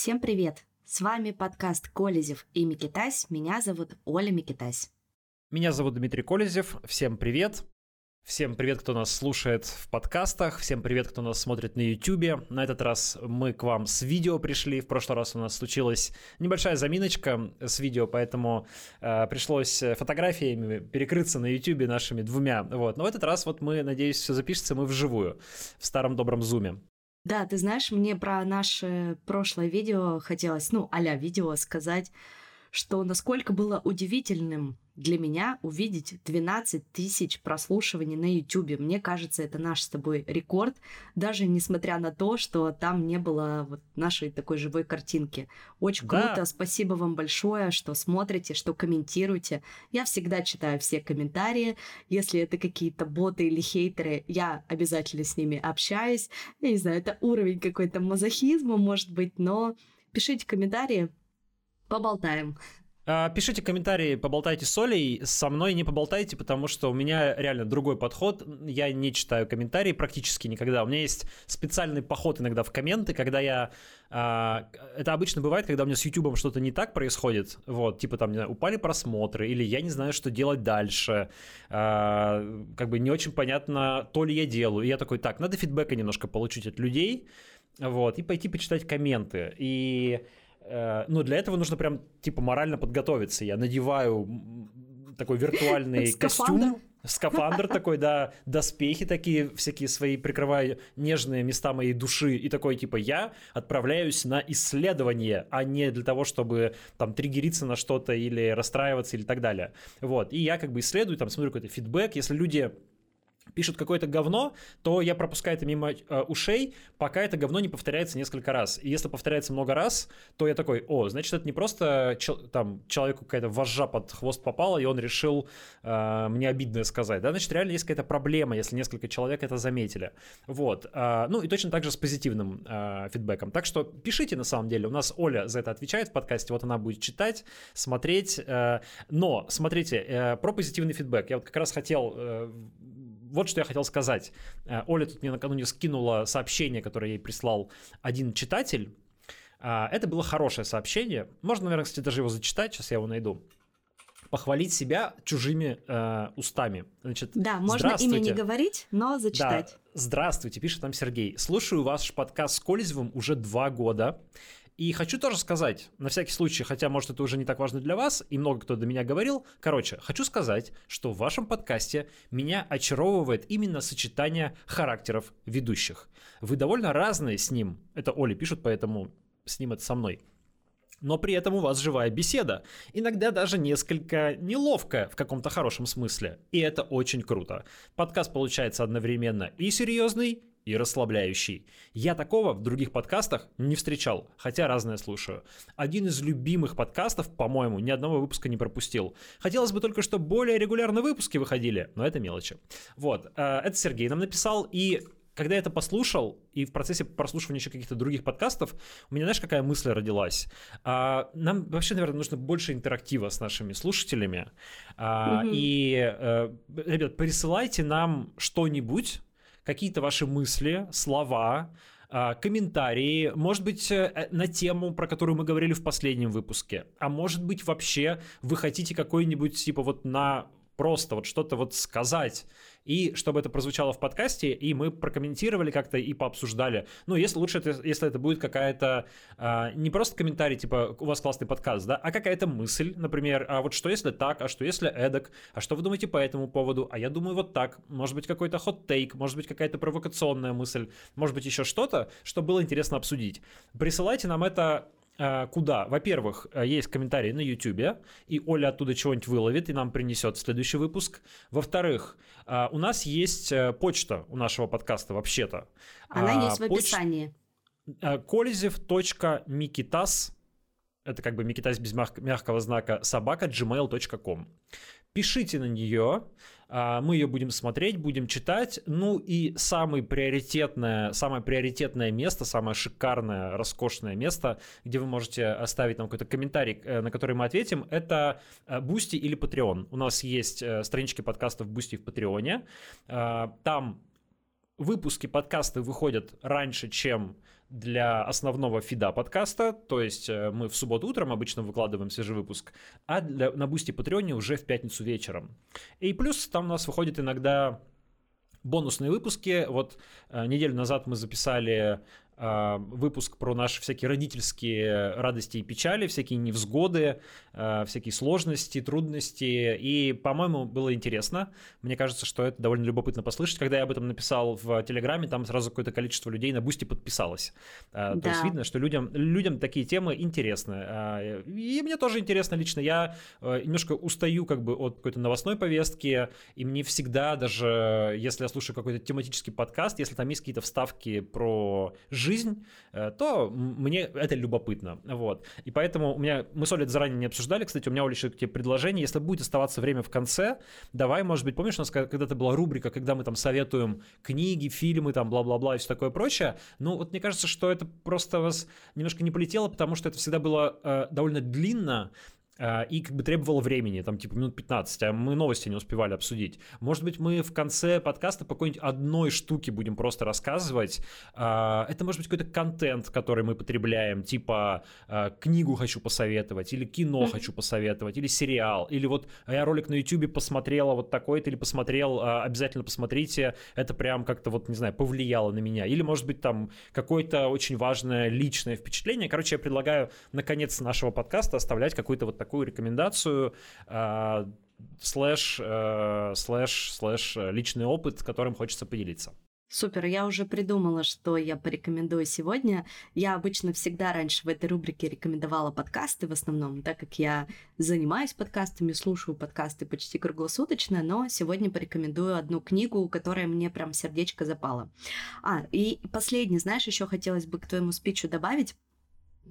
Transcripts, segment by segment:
Всем привет! С вами подкаст Колезев и Микитась. Меня зовут Оля Микитась. Меня зовут Дмитрий Колезев. Всем привет! Всем привет, кто нас слушает в подкастах, всем привет, кто нас смотрит на YouTube. На этот раз мы к вам с видео пришли. В прошлый раз у нас случилась небольшая заминочка с видео, поэтому э, пришлось фотографиями перекрыться на YouTube нашими двумя. Вот. Но в этот раз вот мы, надеюсь, все запишется мы вживую, в старом добром зуме. Да, ты знаешь, мне про наше прошлое видео хотелось, ну, а видео сказать, что насколько было удивительным для меня увидеть 12 тысяч прослушиваний на YouTube. Мне кажется, это наш с тобой рекорд, даже несмотря на то, что там не было вот нашей такой живой картинки. Очень да. круто, спасибо вам большое, что смотрите, что комментируете. Я всегда читаю все комментарии. Если это какие-то боты или хейтеры, я обязательно с ними общаюсь. Я не знаю, это уровень какой-то мазохизма, может быть, но пишите комментарии, поболтаем. А, пишите комментарии, поболтайте с Олей, со мной не поболтайте, потому что у меня реально другой подход. Я не читаю комментарии практически никогда. У меня есть специальный поход иногда в комменты, когда я... А, это обычно бывает, когда у меня с YouTube что-то не так происходит. Вот, типа там, упали просмотры, или я не знаю, что делать дальше. А, как бы не очень понятно, то ли я делаю. И я такой, так, надо фидбэка немножко получить от людей, вот, и пойти почитать комменты. И Э, но для этого нужно прям, типа, морально подготовиться. Я надеваю такой виртуальный костюм, скафандр такой, да, доспехи такие всякие свои, прикрываю нежные места моей души, и такой, типа, я отправляюсь на исследование, а не для того, чтобы там триггериться на что-то или расстраиваться или так далее. Вот, и я как бы исследую, там смотрю какой-то фидбэк, если люди пишут какое-то говно, то я пропускаю это мимо э, ушей, пока это говно не повторяется несколько раз. И если повторяется много раз, то я такой, о, значит, это не просто чел, там человеку какая-то вожжа под хвост попала, и он решил э, мне обидное сказать. Да, значит, реально есть какая-то проблема, если несколько человек это заметили. Вот. Э, ну и точно так же с позитивным э, фидбэком. Так что пишите на самом деле. У нас Оля за это отвечает в подкасте, вот она будет читать, смотреть. Э, но, смотрите, э, про позитивный фидбэк. Я вот как раз хотел э, вот что я хотел сказать. Э, Оля тут мне накануне скинула сообщение, которое ей прислал один читатель. А, это было хорошее сообщение. Можно, наверное, кстати, даже его зачитать. Сейчас я его найду похвалить себя чужими э, устами. Значит, да, можно имя не говорить, но зачитать. Да, здравствуйте, пишет там Сергей. Слушаю ваш подкаст с Кользевым уже два года. И хочу тоже сказать, на всякий случай, хотя, может, это уже не так важно для вас, и много кто до меня говорил, короче, хочу сказать, что в вашем подкасте меня очаровывает именно сочетание характеров ведущих. Вы довольно разные с ним, это Оля пишет, поэтому с ним это со мной но при этом у вас живая беседа. Иногда даже несколько неловко в каком-то хорошем смысле. И это очень круто. Подкаст получается одновременно и серьезный, и расслабляющий. Я такого в других подкастах не встречал, хотя разное слушаю. Один из любимых подкастов, по-моему, ни одного выпуска не пропустил. Хотелось бы только, чтобы более регулярно выпуски выходили, но это мелочи. Вот, э, это Сергей нам написал, и когда я это послушал, и в процессе прослушивания еще каких-то других подкастов, у меня, знаешь, какая мысль родилась? А, нам вообще, наверное, нужно больше интерактива с нашими слушателями. А, mm-hmm. И, а, ребят, присылайте нам что-нибудь, какие-то ваши мысли, слова, а, комментарии, может быть, э, на тему, про которую мы говорили в последнем выпуске, а может быть, вообще вы хотите какой-нибудь, типа, вот на просто вот что-то вот сказать, и чтобы это прозвучало в подкасте, и мы прокомментировали как-то и пообсуждали. Ну, если лучше, это, если это будет какая-то а, не просто комментарий, типа, у вас классный подкаст, да, а какая-то мысль, например, а вот что если так, а что если эдак, а что вы думаете по этому поводу, а я думаю вот так, может быть какой-то хот-тейк, может быть какая-то провокационная мысль, может быть еще что-то, что было интересно обсудить. Присылайте нам это куда? Во-первых, э, есть комментарии на YouTube, и Оля оттуда чего-нибудь выловит и нам принесет в следующий выпуск. Во-вторых, э, у нас есть почта у нашего подкаста вообще-то. Она есть в описании. Колезев.микитас это как бы Микитас без мягкого знака собака gmail.com. Пишите на нее, а, мы ее будем смотреть, будем читать. Ну и самое приоритетное, самое приоритетное место, самое шикарное, роскошное место, где вы можете оставить нам какой-то комментарий, э, на который мы ответим, это Boosty или Patreon. У нас есть э, странички подкастов Boosty в Patreon е. А, там выпуски подкаста выходят раньше, чем для основного фида подкаста, то есть э, мы в субботу утром обычно выкладываем свежий выпуск, а для, на Boosty Patreon е уже в пятницу вечером. И плюс там у нас выходит иногда бонусные выпуски. Вот э, неделю назад мы записали выпуск про наши всякие родительские радости и печали, всякие невзгоды, а, всякие сложности, трудности. И, по-моему, было интересно. Мне кажется, что это довольно любопытно послушать. Когда я об этом написал в Телеграме, там сразу какое-то количество людей на Boosty подписалось. Да. То есть видно, что людям, людям такие темы интересны. А, и мне тоже интересно лично. Я немножко устаю как бы от какой-то новостной повестки, и мне всегда, даже если я слушаю какой-то тематический подкаст, если там есть какие-то вставки про жизнь, жизнь, э, то мне это любопытно. Вот. И поэтому у меня, мы с Олей заранее не обсуждали, кстати, у меня, Оля, еще к тебе предложение, если будет оставаться время в конце, давай, может быть, помнишь, у нас когда-то была рубрика, когда мы там советуем книги, фильмы, там, бла-бла-бла и все такое прочее, ну, вот мне кажется, что это просто вас немножко не полетело, потому что это всегда было э, довольно длинно, и как бы требовал времени, там типа минут 15, а мы новости не успевали обсудить. Может быть, мы в конце подкаста по какой-нибудь одной штуке будем просто рассказывать. А, это может быть какой-то контент, который мы потребляем, типа а, книгу хочу посоветовать, или кино хочу посоветовать, или сериал, или вот я ролик на YouTube посмотрела вот такой-то, или посмотрел, обязательно посмотрите, это прям как-то вот, не знаю, повлияло на меня. Или, может быть, там какое-то очень важное личное впечатление. Короче, я предлагаю наконец нашего подкаста оставлять какой-то вот такой такую рекомендацию, слэш, э, слэш, слэш э, личный опыт, которым хочется поделиться. Супер, я уже придумала, что я порекомендую сегодня. Я обычно всегда раньше в этой рубрике рекомендовала подкасты в основном, так как я занимаюсь подкастами, слушаю подкасты почти круглосуточно, но сегодня порекомендую одну книгу, которая мне прям сердечко запала. А, и последний, знаешь, еще хотелось бы к твоему спичу добавить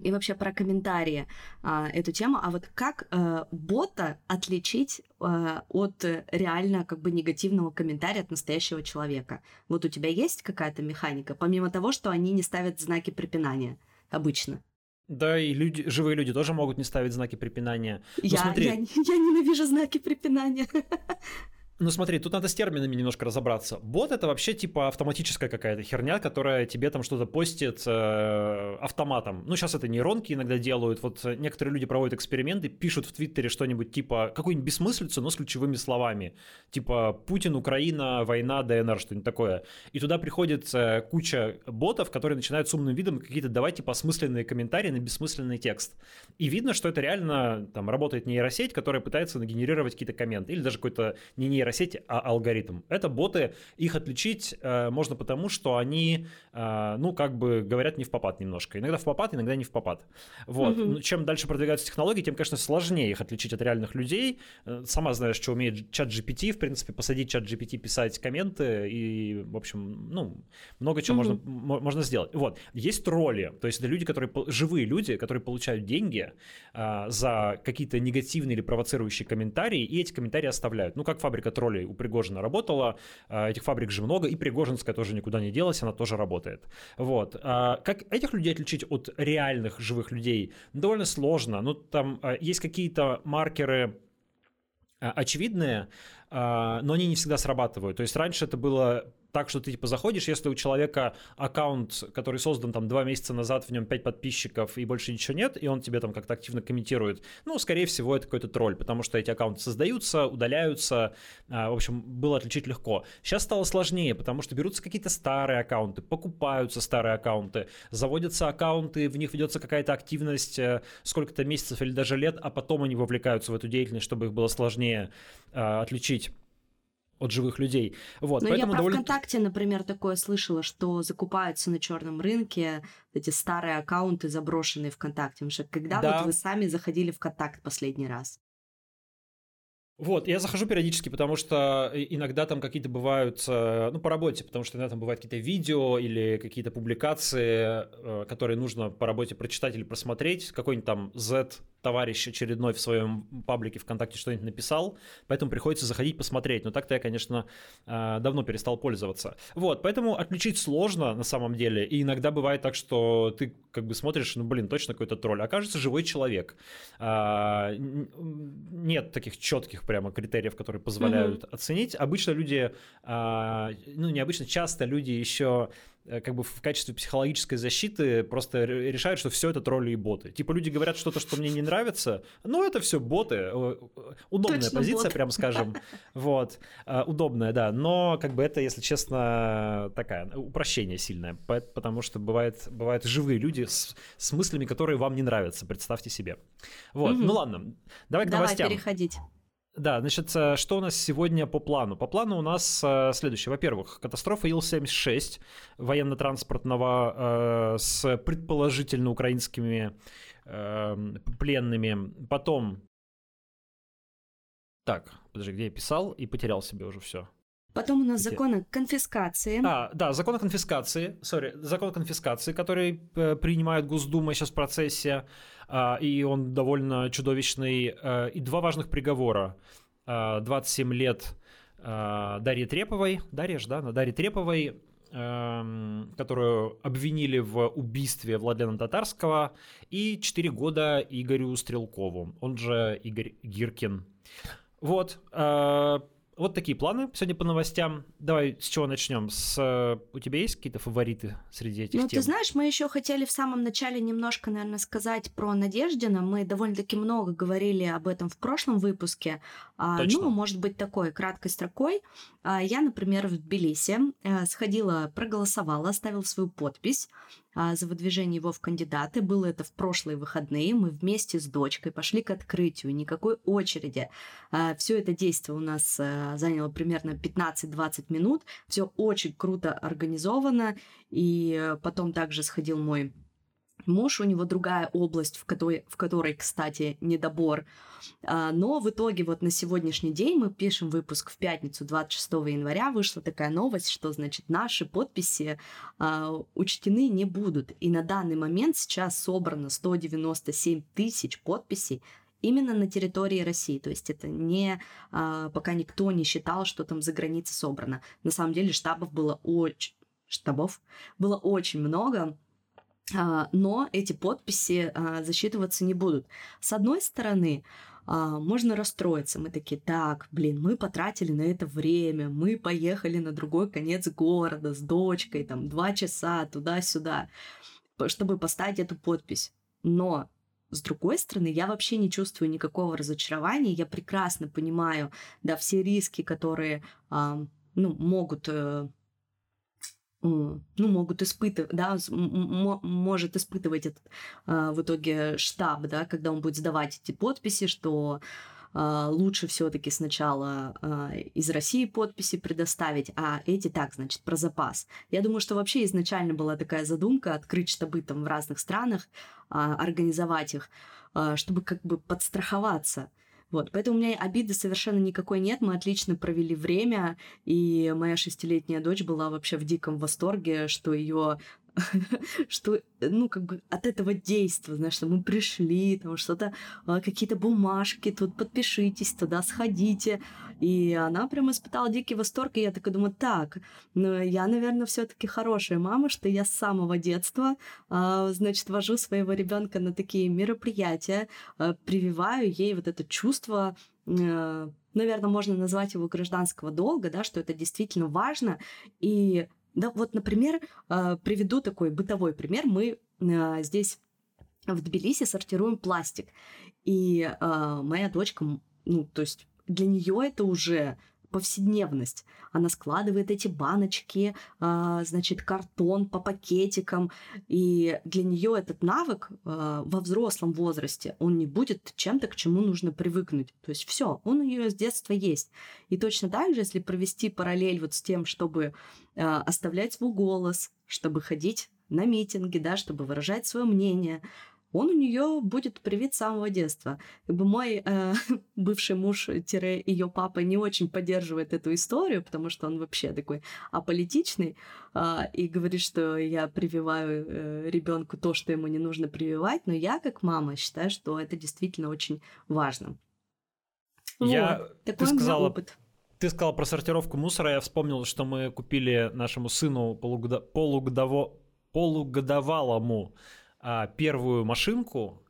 и вообще про комментарии а, эту тему. А вот как а, бота отличить а, от реально как бы негативного комментария от настоящего человека? Вот у тебя есть какая-то механика, помимо того, что они не ставят знаки препинания обычно? Да, и люди, живые люди тоже могут не ставить знаки препинания. Я, смотри... я, я ненавижу знаки препинания. Ну смотри, тут надо с терминами немножко разобраться. Бот это вообще типа автоматическая какая-то херня, которая тебе там что-то постит э, автоматом. Ну сейчас это нейронки иногда делают. Вот некоторые люди проводят эксперименты, пишут в Твиттере что-нибудь типа какую-нибудь бессмыслицу, но с ключевыми словами. Типа Путин, Украина, война, ДНР, что-нибудь такое. И туда приходит э, куча ботов, которые начинают с умным видом какие-то давать типа осмысленные комментарии на бессмысленный текст. И видно, что это реально там работает нейросеть, которая пытается нагенерировать какие-то комменты. Или даже какой-то не нейросеть, нейросеть, а алгоритм. Это боты, их отличить э, можно потому, что они, э, ну, как бы говорят не в попад немножко. Иногда в попад, иногда не в попад. Вот. Mm-hmm. Чем дальше продвигаются технологии, тем, конечно, сложнее их отличить от реальных людей. Э, сама знаешь, что умеет чат GPT, в принципе, посадить чат GPT писать комменты и, в общем, ну, много чего mm-hmm. можно, можно сделать. Вот. Есть тролли, то есть это люди, которые, живые люди, которые получают деньги э, за какие-то негативные или провоцирующие комментарии, и эти комментарии оставляют. Ну, как фабрика троллей у Пригожина работала, а, этих фабрик же много, и Пригожинская тоже никуда не делась, она тоже работает. Вот. А как этих людей отличить от реальных живых людей? Довольно сложно. Ну, там а, есть какие-то маркеры очевидные, но они не всегда срабатывают. То есть раньше это было так, что ты типа заходишь, если у человека аккаунт, который создан там два месяца назад, в нем 5 подписчиков и больше ничего нет, и он тебе там как-то активно комментирует, ну, скорее всего, это какой-то тролль, потому что эти аккаунты создаются, удаляются, а, в общем, было отличить легко. Сейчас стало сложнее, потому что берутся какие-то старые аккаунты, покупаются старые аккаунты, заводятся аккаунты, в них ведется какая-то активность э, сколько-то месяцев или даже лет, а потом они вовлекаются в эту деятельность, чтобы их было сложнее а, отличить от живых людей. Вот, Но поэтому я про довольно... ВКонтакте, например, такое слышала, что закупаются на черном рынке эти старые аккаунты, заброшенные ВКонтакте. Потому что когда да. вот вы сами заходили в контакт последний раз? Вот, я захожу периодически, потому что иногда там какие-то бывают, э, ну, по работе, потому что иногда там бывают какие-то видео или какие-то публикации, э, которые нужно по работе прочитать или просмотреть. Какой-нибудь там Z товарищ очередной в своем паблике ВКонтакте что-нибудь написал, поэтому приходится заходить посмотреть. Но так-то я, конечно, э, давно перестал пользоваться. Вот, поэтому отличить сложно на самом деле. И иногда бывает так, что ты как бы смотришь, ну, блин, точно какой-то тролль. Окажется живой человек. А, нет таких четких прямо критериев, которые позволяют mm-hmm. оценить. Обычно люди, а, ну, необычно, часто люди еще как бы в качестве психологической защиты просто решают, что все это тролли и боты. Типа люди говорят что-то, что мне не нравится, ну это все боты. Э, удобная Точно позиция, бот. прям скажем. Вот. Э, удобная, да. Но как бы это, если честно, такая упрощение сильное. Потому что бывает, бывают живые люди с, с мыслями, которые вам не нравятся. Представьте себе. Вот. Угу. Ну ладно. Давай к Давай новостям. переходить. Да, значит, э, что у нас сегодня по плану? По плану у нас э, следующее. Во-первых, катастрофа Ил-76 военно-транспортного э, с предположительно украинскими э, пленными. Потом... Так, подожди, где я писал и потерял себе уже все. Потом у нас закон о конфискации. А, да, закон о конфискации, сори, закон о конфискации, который э, принимает Госдума сейчас в процессе, э, и он довольно чудовищный. Э, и два важных приговора. Э, 27 лет э, Дарье Треповой, Дарья да, на Дарье Треповой, э, которую обвинили в убийстве Владлена Татарского, и 4 года Игорю Стрелкову, он же Игорь Гиркин. Вот, э, вот такие планы сегодня по новостям. Давай с чего начнем? С э, у тебя есть какие-то фавориты среди этих ну, тем? ты знаешь, мы еще хотели в самом начале немножко, наверное, сказать про Надеждина. Мы довольно-таки много говорили об этом в прошлом выпуске. А, Точно. Ну, может быть, такой краткой строкой. А, я, например, в Тбилиси э, сходила, проголосовала, оставила свою подпись за выдвижение его в кандидаты. Было это в прошлые выходные. Мы вместе с дочкой пошли к открытию. Никакой очереди. А, Все это действие у нас э, заняло примерно 15-20 минут. Все очень круто организовано. И потом также сходил мой Муж, у него другая область, в которой, в которой кстати, недобор. А, но в итоге вот на сегодняшний день мы пишем выпуск в пятницу 26 января. Вышла такая новость, что, значит, наши подписи а, учтены не будут. И на данный момент сейчас собрано 197 тысяч подписей именно на территории России. То есть это не а, пока никто не считал, что там за границей собрано. На самом деле штабов было очень штабов было очень много, но эти подписи а, засчитываться не будут. С одной стороны, а, можно расстроиться. Мы такие, так, блин, мы потратили на это время, мы поехали на другой конец города с дочкой, там, два часа туда-сюда, чтобы поставить эту подпись. Но с другой стороны, я вообще не чувствую никакого разочарования. Я прекрасно понимаю, да, все риски, которые, ну, могут э, ну, могут испытывать, да, может испытывать этот а, в итоге штаб, да, когда он будет сдавать эти подписи, что а, лучше все-таки сначала а, из России подписи предоставить, а эти так, значит, про запас. Я думаю, что вообще изначально была такая задумка открыть штабы там в разных странах, организовать их, чтобы как бы подстраховаться. Вот, поэтому у меня обиды совершенно никакой нет. Мы отлично провели время, и моя шестилетняя дочь была вообще в диком восторге, что ее что, ну, как бы от этого действия, знаешь, что мы пришли, там что-то, а, какие-то бумажки, тут подпишитесь, туда сходите. И она прям испытала дикий восторг, и я такая думаю, так, ну, я, наверное, все таки хорошая мама, что я с самого детства, а, значит, вожу своего ребенка на такие мероприятия, а, прививаю ей вот это чувство э, наверное, можно назвать его гражданского долга, да, что это действительно важно, и да, вот, например, а, приведу такой бытовой пример. Мы а, здесь в Тбилиси сортируем пластик. И а, моя дочка, ну, то есть для нее это уже повседневность. Она складывает эти баночки, э, значит, картон по пакетикам. И для нее этот навык э, во взрослом возрасте, он не будет чем-то, к чему нужно привыкнуть. То есть все, он у нее с детства есть. И точно так же, если провести параллель вот с тем, чтобы э, оставлять свой голос, чтобы ходить на митинги, да, чтобы выражать свое мнение, он у нее будет привит с самого детства. Как бы мой э, бывший муж-ее папа не очень поддерживает эту историю, потому что он вообще такой аполитичный э, и говорит, что я прививаю э, ребенку то, что ему не нужно прививать, но я как мама считаю, что это действительно очень важно. Я, вот, такой ты сказала, опыт. Ты сказала про сортировку мусора, я вспомнил, что мы купили нашему сыну полугода, полугодово, полугодовалому первую машинку,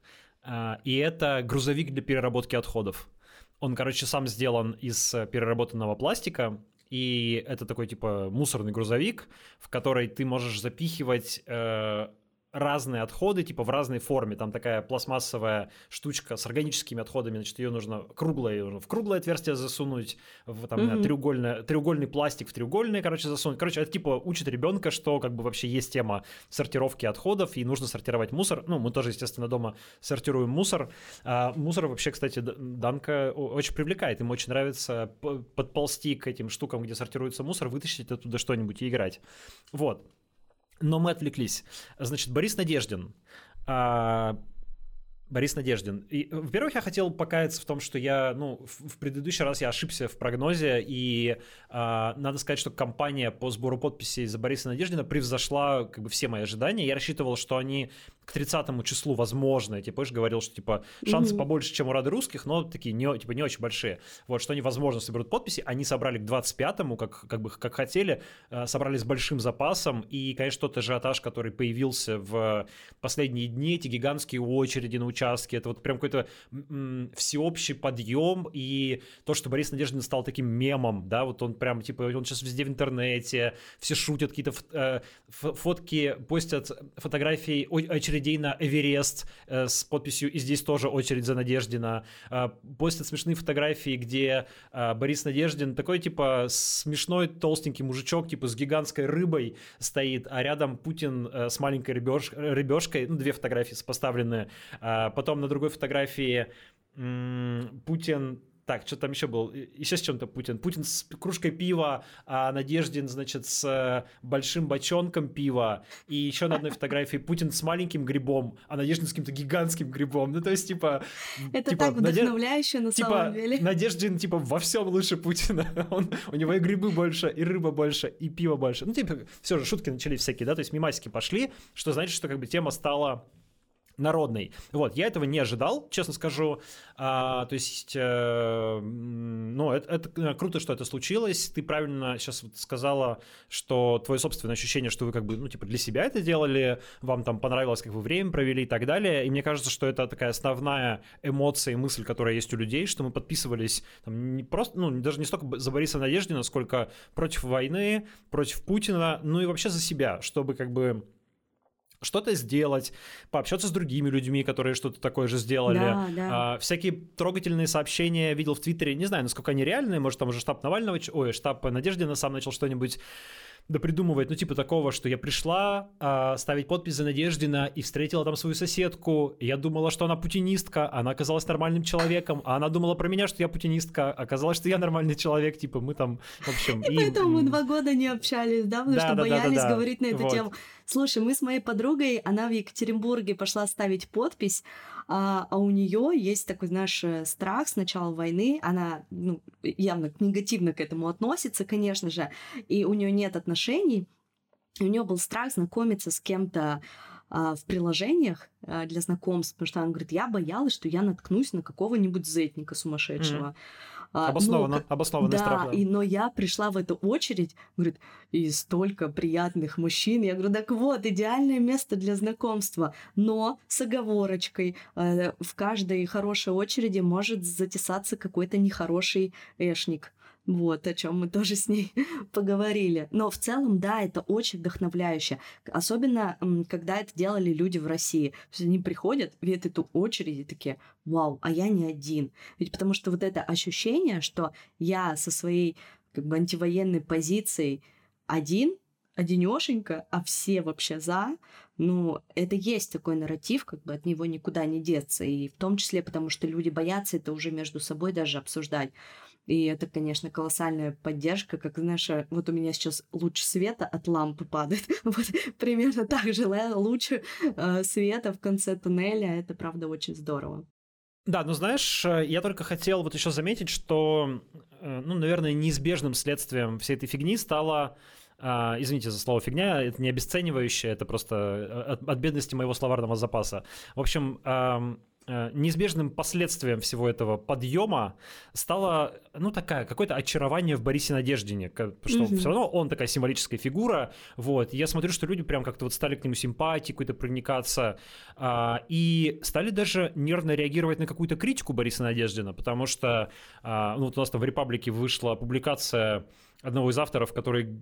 а, и это грузовик для переработки отходов. Он, короче, сам сделан из э, переработанного пластика, и это такой типа мусорный грузовик, в который ты можешь запихивать э, разные отходы, типа в разной форме. Там такая пластмассовая штучка с органическими отходами, значит, ее нужно круглое, ее нужно в круглое отверстие засунуть, в там mm-hmm. треугольное, треугольный пластик в треугольный, короче, засунуть. Короче, это типа учит ребенка, что как бы вообще есть тема сортировки отходов, и нужно сортировать мусор. Ну, мы тоже, естественно, дома сортируем мусор. А мусор вообще, кстати, Данка очень привлекает. Ему очень нравится подползти к этим штукам, где сортируется мусор, вытащить оттуда что-нибудь и играть. Вот. Но мы отвлеклись. Значит, Борис Надеждин. Борис Надеждин. И, во-первых, я хотел покаяться в том, что я, ну, в, в предыдущий раз я ошибся в прогнозе, и э, надо сказать, что компания по сбору подписей за Бориса Надеждина превзошла как бы все мои ожидания. Я рассчитывал, что они к 30 числу возможно, я, типа, говорил, что, типа, шансы mm-hmm. побольше, чем у Рады русских, но такие, не, типа, не очень большие. Вот, что они, возможно, соберут подписи. Они собрали к 25-му, как, как бы, как хотели, э, собрали с большим запасом, и, конечно, тот ажиотаж, который появился в последние дни, эти гигантские очереди на участке, это вот прям какой-то всеобщий подъем, и то, что Борис Надеждин стал таким мемом, да, вот он прям, типа, он сейчас везде в интернете, все шутят, какие-то э, фотки, постят фотографии очередей на Эверест э, с подписью «И здесь тоже очередь за Надеждина», э, постят смешные фотографии, где Борис Надеждин такой, типа, смешной толстенький мужичок, типа, с гигантской рыбой стоит, а рядом Путин с маленькой рыбешкой, ну, две фотографии поставлены, потом на другой фотографии Путин так, что там еще был? Еще с чем-то Путин. Путин с кружкой пива, а Надеждин, значит, с э, большим бочонком пива. И еще на одной фотографии Путин с маленьким грибом, а Надеждин с каким-то гигантским грибом. Ну, то есть, типа... Это типа, так вдохновляюще Надеж... на типа, самом деле. Надеждин, типа, во всем лучше Путина. Он, у него и грибы больше, и рыба больше, и пиво больше. Ну, типа, все же, шутки начались всякие, да? То есть, мимасики пошли, что значит, что как бы тема стала народный. Вот, я этого не ожидал, честно скажу. А, то есть, э, ну, это, это круто, что это случилось. Ты правильно сейчас вот сказала, что твое собственное ощущение, что вы как бы, ну, типа, для себя это делали, вам там понравилось, как вы время провели и так далее. И мне кажется, что это такая основная эмоция и мысль, которая есть у людей, что мы подписывались там не просто, ну, даже не столько за Бориса Надеждина, сколько против войны, против Путина, ну и вообще за себя, чтобы как бы что-то сделать, пообщаться с другими людьми, которые что-то такое же сделали. Да, да. А, всякие трогательные сообщения видел в Твиттере, не знаю, насколько они реальные, может, там уже штаб Навального, ой, штаб Надеждина сам начал что-нибудь да придумывает, ну, типа такого, что я пришла э, ставить подпись за Надеждина и встретила там свою соседку. Я думала, что она путинистка, она оказалась нормальным человеком, а она думала про меня, что я путинистка. Оказалось, что я нормальный человек, типа мы там, в общем... И, и поэтому мы два года не общались, да, потому да, что да, боялись да, да, говорить на эту вот. тему. Слушай, мы с моей подругой, она в Екатеринбурге пошла ставить подпись, а, а у нее есть такой, знаешь, э, страх с начала войны. Она ну, явно негативно к этому относится, конечно же, и у нее нет отношений. У нее был страх знакомиться с кем-то а, в приложениях а, для знакомств, потому что она говорит, я боялась, что я наткнусь на какого-нибудь зетника сумасшедшего. Mm-hmm. Обоснованно, но, обоснованный да, страх. Да, и, но я пришла в эту очередь, говорит, и столько приятных мужчин. Я говорю, так вот, идеальное место для знакомства, но с оговорочкой. Э, в каждой хорошей очереди может затесаться какой-то нехороший эшник. Вот, о чем мы тоже с ней поговорили. Но в целом, да, это очень вдохновляюще. Особенно, когда это делали люди в России. То есть они приходят, видят эту очередь и такие, вау, а я не один. Ведь потому что вот это ощущение, что я со своей как бы антивоенной позицией один, одинешенько, а все вообще за, ну, это есть такой нарратив, как бы от него никуда не деться. И в том числе потому, что люди боятся это уже между собой даже обсуждать. И это, конечно, колоссальная поддержка, как, знаешь, э, вот у меня сейчас луч света от лампы падает. вот примерно так же луч э, света в конце туннеля. Это, правда, очень здорово. Да, ну знаешь, э, я только хотел вот еще заметить, что, э, ну, наверное, неизбежным следствием всей этой фигни стало Uh, извините за слово фигня, это не обесценивающее, это просто от, от бедности моего словарного запаса. В общем, неизбежным последствием всего этого подъема стало, ну, такая, какое-то очарование в Борисе Надеждине, что mm-hmm. все равно он такая символическая фигура, вот, я смотрю, что люди прям как-то вот стали к нему симпатии какой-то проникаться, а, и стали даже нервно реагировать на какую-то критику Бориса Надеждина, потому что, а, ну, вот у нас там в «Репаблике» вышла публикация одного из авторов, который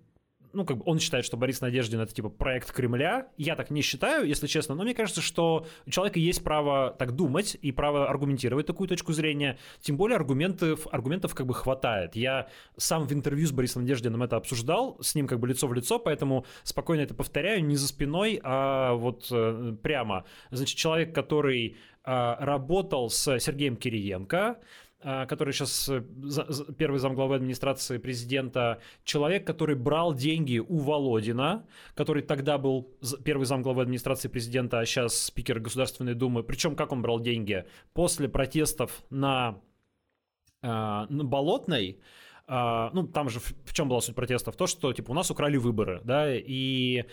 ну, как бы он считает, что Борис Надеждин это типа проект Кремля. Я так не считаю, если честно, но мне кажется, что у человека есть право так думать и право аргументировать такую точку зрения. Тем более аргументов, аргументов как бы хватает. Я сам в интервью с Борисом Надеждиным это обсуждал, с ним как бы лицо в лицо, поэтому спокойно это повторяю, не за спиной, а вот э, прямо. Значит, человек, который э, работал с Сергеем Кириенко, который сейчас э, первый замглавы администрации президента, человек, который брал деньги у Володина, который тогда был первый замглавы администрации президента, а сейчас спикер Государственной Думы. Причем как он брал деньги? После протестов на, а, на Болотной, Uh, ну, там же в, чем была суть протестов? То, что, типа, у нас украли выборы, да, и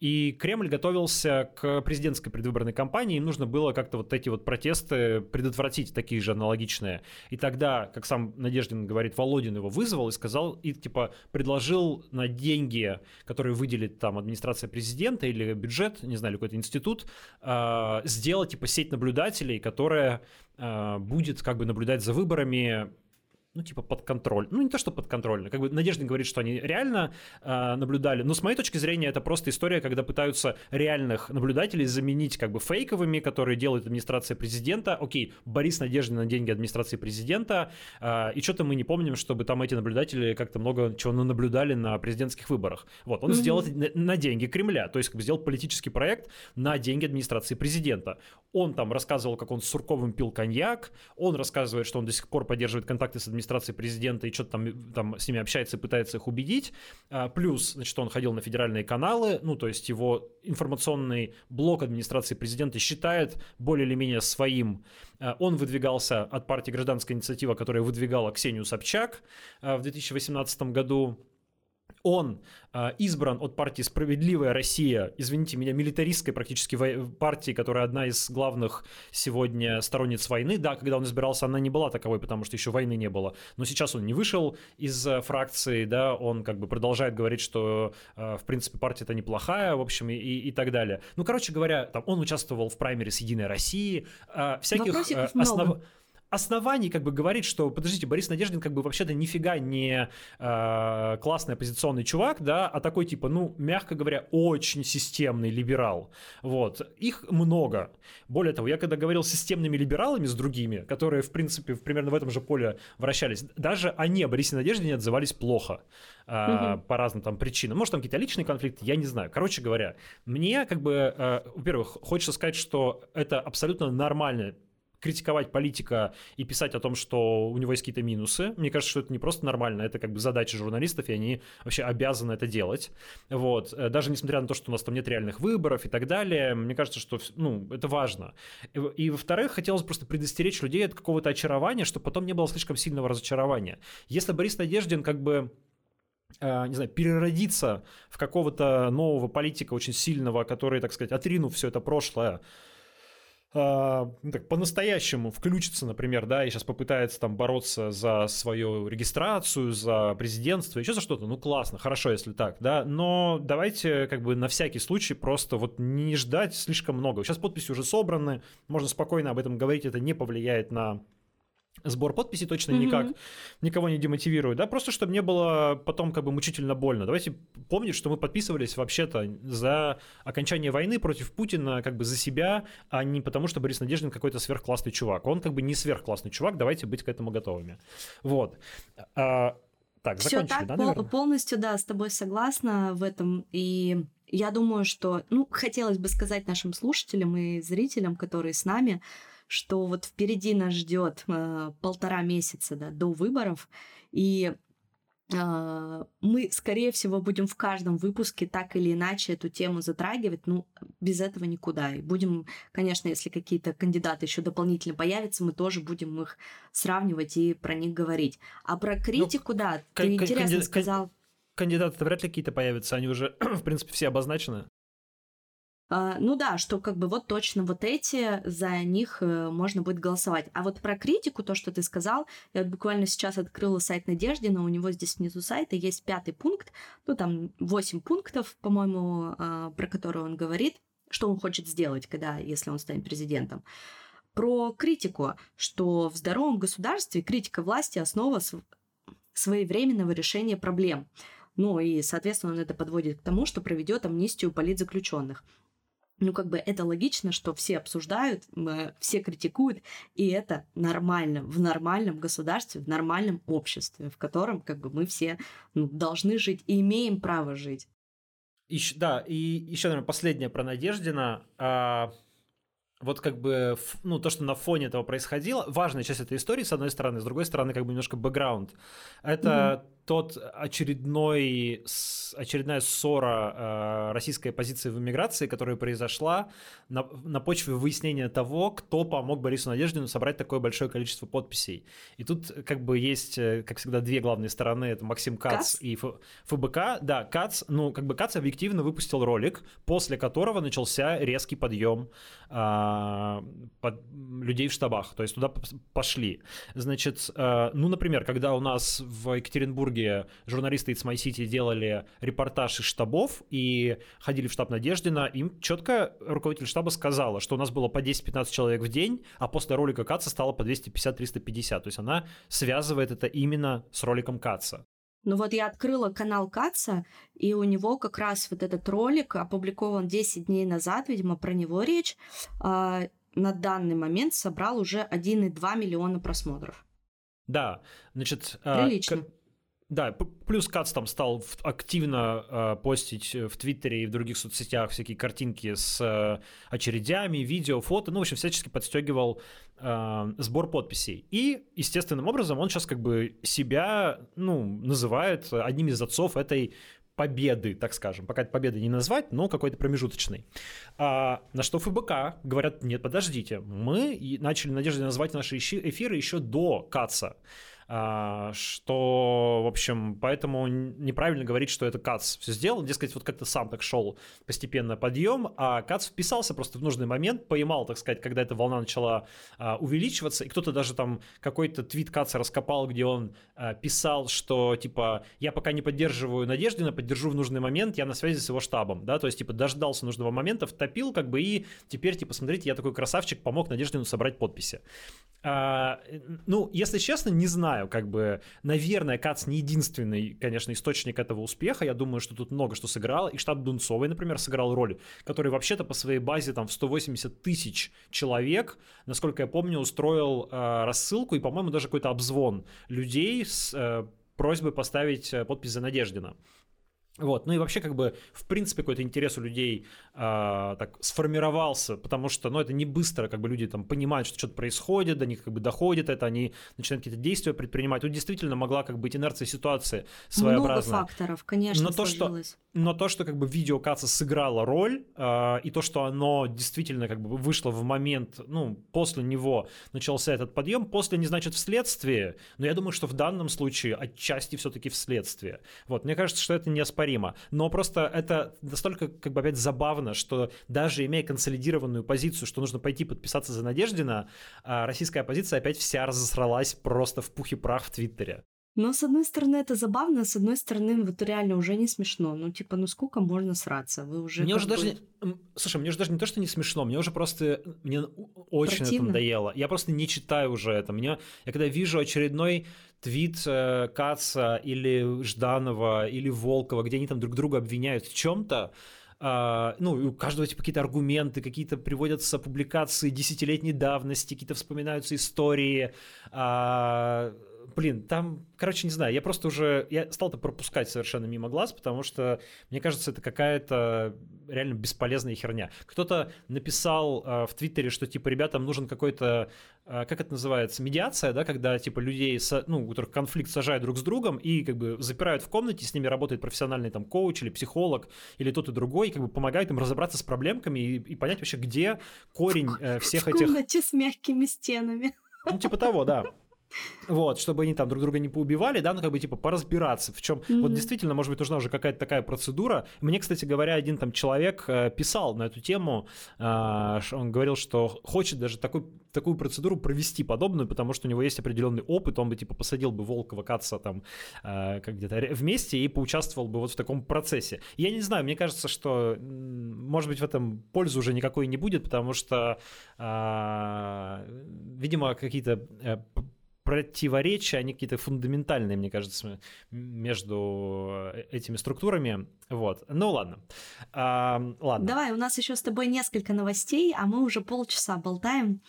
и Кремль готовился к президентской предвыборной кампании, им нужно было как-то вот эти вот протесты предотвратить, такие же аналогичные. И тогда, как сам Надеждин говорит, Володин его вызвал и сказал, и типа предложил на деньги, которые выделит там администрация президента или бюджет, не знаю, какой-то институт, а, сделать типа сеть наблюдателей, которая а, будет как бы наблюдать за выборами ну, типа, под контроль. Ну, не то, что под контроль. Как бы Надежда говорит, что они реально э, наблюдали. Но с моей точки зрения, это просто история, когда пытаются реальных наблюдателей заменить как бы фейковыми, которые делает администрация президента. Окей, Борис Надеждин на деньги администрации президента. Э, и что-то мы не помним, чтобы там эти наблюдатели как-то много чего наблюдали на президентских выборах. Вот, он mm-hmm. сделал это на, на деньги Кремля. То есть, как бы сделал политический проект на деньги администрации президента. Он там рассказывал, как он с Сурковым пил коньяк. Он рассказывает, что он до сих пор поддерживает контакты с администрацией администрации президента и что-то там, там с ними общается и пытается их убедить. А, плюс, значит, он ходил на федеральные каналы, ну, то есть его информационный блок администрации президента считает более или менее своим. А, он выдвигался от партии «Гражданская инициатива», которая выдвигала Ксению Собчак а, в 2018 году он э, избран от партии «Справедливая Россия», извините меня, милитаристской практически партии, которая одна из главных сегодня сторонниц войны. Да, когда он избирался, она не была таковой, потому что еще войны не было. Но сейчас он не вышел из э, фракции, да, он как бы продолжает говорить, что, э, в принципе, партия-то неплохая, в общем, и, и, и так далее. Ну, короче говоря, там он участвовал в праймере с «Единой России», э, всяких э, основ оснований как бы говорить, что, подождите, Борис Надеждин как бы вообще-то нифига не э, классный оппозиционный чувак, да, а такой типа, ну, мягко говоря, очень системный либерал. Вот. Их много. Более того, я когда говорил с системными либералами, с другими, которые, в принципе, примерно в этом же поле вращались, даже они о Борисе Надеждине отзывались плохо э, угу. по разным там причинам. Может, там какие-то личные конфликты, я не знаю. Короче говоря, мне как бы, э, во-первых, хочется сказать, что это абсолютно нормально критиковать политика и писать о том, что у него есть какие-то минусы. Мне кажется, что это не просто нормально, это как бы задача журналистов, и они вообще обязаны это делать. Вот. Э, даже несмотря на то, что у нас там нет реальных выборов и так далее, мне кажется, что ну, это важно. И, и во-вторых, хотелось просто предостеречь людей от какого-то очарования, чтобы потом не было слишком сильного разочарования. Если Борис Надеждин как бы э, не знаю, переродиться в какого-то нового политика очень сильного, который, так сказать, отринув все это прошлое, ну, так, по-настоящему включится, например, да, и сейчас попытается там бороться за свою регистрацию, за президентство, еще за что-то, ну классно, хорошо, если так, да, но давайте как бы на всякий случай просто вот не ждать слишком много. Сейчас подписи уже собраны, можно спокойно об этом говорить, это не повлияет на сбор подписей точно mm-hmm. никак никого не демотивирует, да, просто чтобы не было потом как бы мучительно больно. Давайте помнить, что мы подписывались вообще-то за окончание войны против Путина как бы за себя, а не потому, что Борис Надеждин какой-то сверхклассный чувак. Он как бы не сверхклассный чувак, давайте быть к этому готовыми. Вот. А, так, Все так, да, пол- полностью, да, с тобой согласна в этом. И я думаю, что, ну, хотелось бы сказать нашим слушателям и зрителям, которые с нами, что вот впереди нас ждет э, полтора месяца да, до выборов, и э, мы, скорее всего, будем в каждом выпуске так или иначе эту тему затрагивать, ну, без этого никуда. И будем, конечно, если какие-то кандидаты еще дополнительно появятся, мы тоже будем их сравнивать и про них говорить. А про ну, критику, ну, да, ты интересно сказал кандидаты вряд ли какие-то появятся, они уже, в принципе, все обозначены. Uh, ну да, что как бы вот точно вот эти, за них uh, можно будет голосовать. А вот про критику, то, что ты сказал, я вот буквально сейчас открыла сайт Надежды, но у него здесь внизу сайта есть пятый пункт, ну там восемь пунктов, по-моему, uh, про которые он говорит, что он хочет сделать, когда, если он станет президентом. Про критику, что в здоровом государстве критика власти основа своевременного решения проблем. Ну и, соответственно, он это подводит к тому, что проведет амнистию политзаключенных. Ну, как бы это логично, что все обсуждают, все критикуют, и это нормально в нормальном государстве, в нормальном обществе, в котором как бы мы все ну, должны жить и имеем право жить. Еще, да, и еще, наверное, последнее про Надеждина. А, вот как бы, ну, то, что на фоне этого происходило, важная часть этой истории, с одной стороны, с другой стороны, как бы немножко бэкграунд. Это mm-hmm тот очередной, очередная ссора э, российской оппозиции в иммиграции, которая произошла на, на почве выяснения того, кто помог Борису Надеждину собрать такое большое количество подписей. И тут как бы есть, э, как всегда, две главные стороны, это Максим Кац, Кац? и Ф, ФБК. Да, Кац, ну как бы Кац объективно выпустил ролик, после которого начался резкий подъем э, под людей в штабах, то есть туда пошли. Значит, э, ну, например, когда у нас в Екатеринбурге Петербурге журналисты из My City делали репортаж из штабов и ходили в штаб Надеждина, им четко руководитель штаба сказала, что у нас было по 10-15 человек в день, а после ролика Каца стало по 250-350. То есть она связывает это именно с роликом Каца. Ну вот я открыла канал Каца, и у него как раз вот этот ролик опубликован 10 дней назад, видимо, про него речь. А, на данный момент собрал уже 1,2 миллиона просмотров. Да, значит... А, Прилично. К- да, плюс Кац там стал активно э, постить в Твиттере и в других соцсетях всякие картинки с э, очередями, видео, фото, ну, в общем, всячески подстегивал э, сбор подписей. И, естественным образом, он сейчас как бы себя, ну, называет одним из отцов этой победы, так скажем. Пока это победы не назвать, но какой-то промежуточный. А, на что ФБК говорят, нет, подождите, мы начали надежды назвать наши эфиры еще до Каца. А, что, в общем, поэтому неправильно говорить, что это Кац все сделал. Дескать, вот как-то сам так шел постепенно подъем, а Кац вписался просто в нужный момент, поймал, так сказать, когда эта волна начала а, увеличиваться, и кто-то даже там какой-то твит Каца раскопал, где он а, писал, что, типа, я пока не поддерживаю Надеждина, поддержу в нужный момент, я на связи с его штабом, да, то есть, типа, дождался нужного момента, втопил, как бы, и теперь, типа, смотрите, я такой красавчик, помог Надеждину собрать подписи. А, ну, если честно, не знаю, как бы, наверное, Кац не единственный, конечно, источник этого успеха. Я думаю, что тут много что сыграло. И штаб Дунцовой, например, сыграл роль, который вообще-то по своей базе там в 180 тысяч человек, насколько я помню, устроил э, рассылку и, по-моему, даже какой-то обзвон людей с э, просьбой поставить э, подпись за Надеждина. Вот, ну и вообще, как бы, в принципе, какой-то интерес у людей э, так сформировался, потому что, ну, это не быстро, как бы люди там понимают, что что-то происходит, до них как бы доходит это, они начинают какие-то действия предпринимать. Тут действительно могла как быть инерция ситуации своеобразная. Много факторов, конечно, но то, что, но то, что как бы видео Каца сыграло роль, э, и то, что оно действительно как бы вышло в момент, ну, после него начался этот подъем, после не значит вследствие, но я думаю, что в данном случае отчасти все-таки вследствие. Вот, мне кажется, что это неоспоримо неоспоримо. Но просто это настолько, как бы, опять забавно, что даже имея консолидированную позицию, что нужно пойти подписаться за Надеждина, а, российская оппозиция опять вся разосралась просто в пух и прах в Твиттере. Но, с одной стороны, это забавно, с одной стороны, вот реально уже не смешно. Ну, типа, ну сколько можно сраться? Вы уже... Мне уже бы... даже... Не... Слушай, мне уже даже не то, что не смешно, мне уже просто... Мне очень Противно. это надоело. Я просто не читаю уже это. Мне... Я когда вижу очередной твит э, Каца или Жданова или Волкова, где они там друг друга обвиняют в чем-то, Uh, ну, у каждого типа какие-то аргументы, какие-то приводятся публикации десятилетней давности, какие-то вспоминаются истории, uh, блин, там, короче, не знаю, я просто уже, я стал это пропускать совершенно мимо глаз, потому что, мне кажется, это какая-то реально бесполезная херня. Кто-то написал э, в Твиттере, что, типа, ребятам нужен какой-то, э, как это называется, медиация, да, когда, типа, людей, со, ну, у которых конфликт сажают друг с другом и, как бы, запирают в комнате, с ними работает профессиональный, там, коуч или психолог или тот и другой, и, как бы, помогает им разобраться с проблемками и, и понять вообще, где корень э, всех этих... В комнате с мягкими стенами. Ну, типа того, да. Вот, чтобы они там друг друга не поубивали, да, ну как бы типа поразбираться, в чем mm-hmm. вот действительно, может быть, нужна уже какая-то такая процедура. Мне, кстати говоря, один там человек э, писал на эту тему, э, он говорил, что хочет даже такой, такую процедуру провести подобную, потому что у него есть определенный опыт, он бы типа посадил бы Волкова Каца там э, как где-то вместе и поучаствовал бы вот в таком процессе. Я не знаю, мне кажется, что может быть в этом пользы уже никакой не будет, потому что, видимо, какие-то противоречия, они какие-то фундаментальные, мне кажется, между э, этими структурами. Вот. Ну ладно. А, ладно. Давай, у нас еще с тобой несколько новостей, а мы уже полчаса болтаем.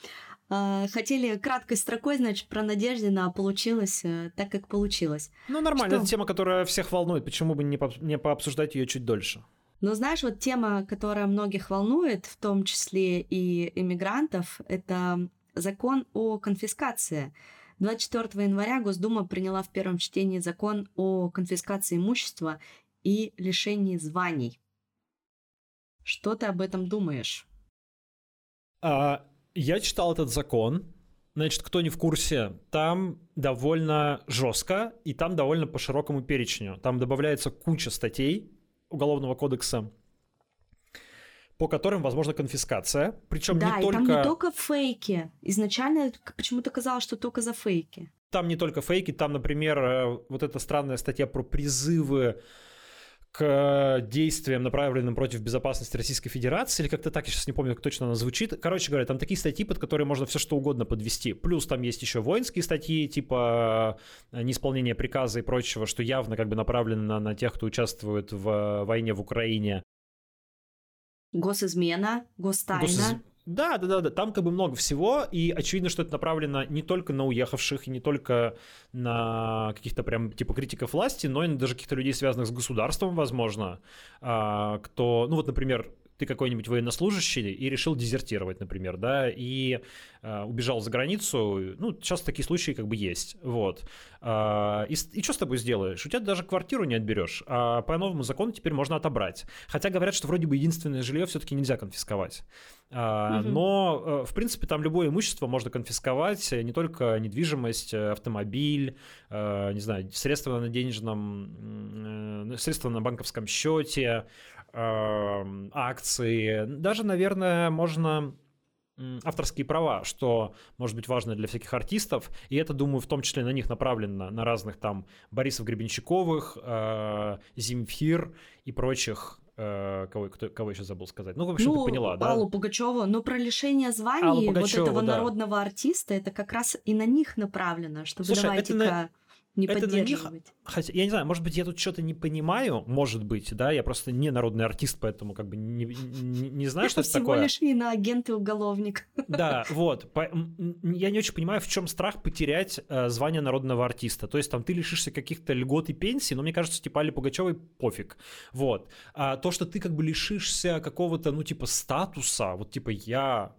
А, хотели краткой строкой, значит, про Надеждина, а получилось э, так, как получилось. Ну, нормально, Что? это тема, которая всех волнует. Почему бы не, по не пообсуждать ее чуть дольше? Но знаешь, вот тема, которая многих волнует, в том числе и иммигрантов, это закон о конфискации. 24 января Госдума приняла в первом чтении закон о конфискации имущества и лишении званий. Что ты об этом думаешь? А, я читал этот закон. Значит, кто не в курсе, там довольно жестко и там довольно по широкому перечню. Там добавляется куча статей Уголовного кодекса, по которым возможна конфискация. Причем да, не только... там не только фейки. Изначально почему-то казалось, что только за фейки. Там не только фейки, там, например, э, вот эта странная статья про призывы к действиям, направленным против безопасности Российской Федерации, или как-то так, я сейчас не помню, как точно она звучит. Короче говоря, там такие статьи, под которые можно все что угодно подвести. Плюс там есть еще воинские статьи, типа э, неисполнение приказа и прочего, что явно как бы направлено на тех, кто участвует в войне в Украине. Госизмена, гостайна. Да, да, да, да, там как бы много всего, и очевидно, что это направлено не только на уехавших, и не только на каких-то прям типа критиков власти, но и на даже каких-то людей, связанных с государством, возможно, а, кто, ну вот, например, ты какой-нибудь военнослужащий и решил дезертировать, например, да, и э, убежал за границу, ну, сейчас такие случаи как бы есть, вот. Э, и, и что с тобой сделаешь? У тебя даже квартиру не отберешь, а по новому закону теперь можно отобрать. Хотя говорят, что вроде бы единственное жилье все-таки нельзя конфисковать. Uh, угу. Но, э, в принципе, там любое имущество можно конфисковать, не только недвижимость, э, автомобиль, не знаю, средства на денежном, средства на банковском счете, акции, даже, наверное, можно авторские права, что может быть важно для всяких артистов, и это, думаю, в том числе на них направлено, на разных там Борисов Гребенщиковых, э, Земфир и прочих э, кого, кто, кого еще забыл сказать? Ну, в общем, ну, ты поняла, да? Аллу Пугачеву. Но про лишение званий Пугачева, вот этого да. народного артиста, это как раз и на них направлено, чтобы давайте-ка... На не это поддерживать. Них, хотя, я не знаю, может быть, я тут что-то не понимаю, может быть, да, я просто не народный артист, поэтому как бы не, не, не знаю, что это такое. всего лишь агент и уголовник. Да, вот. По, я не очень понимаю, в чем страх потерять э, звание народного артиста. То есть там ты лишишься каких-то льгот и пенсий, но мне кажется, типа Али Пугачевой пофиг. Вот. А то, что ты как бы лишишься какого-то, ну, типа, статуса, вот типа я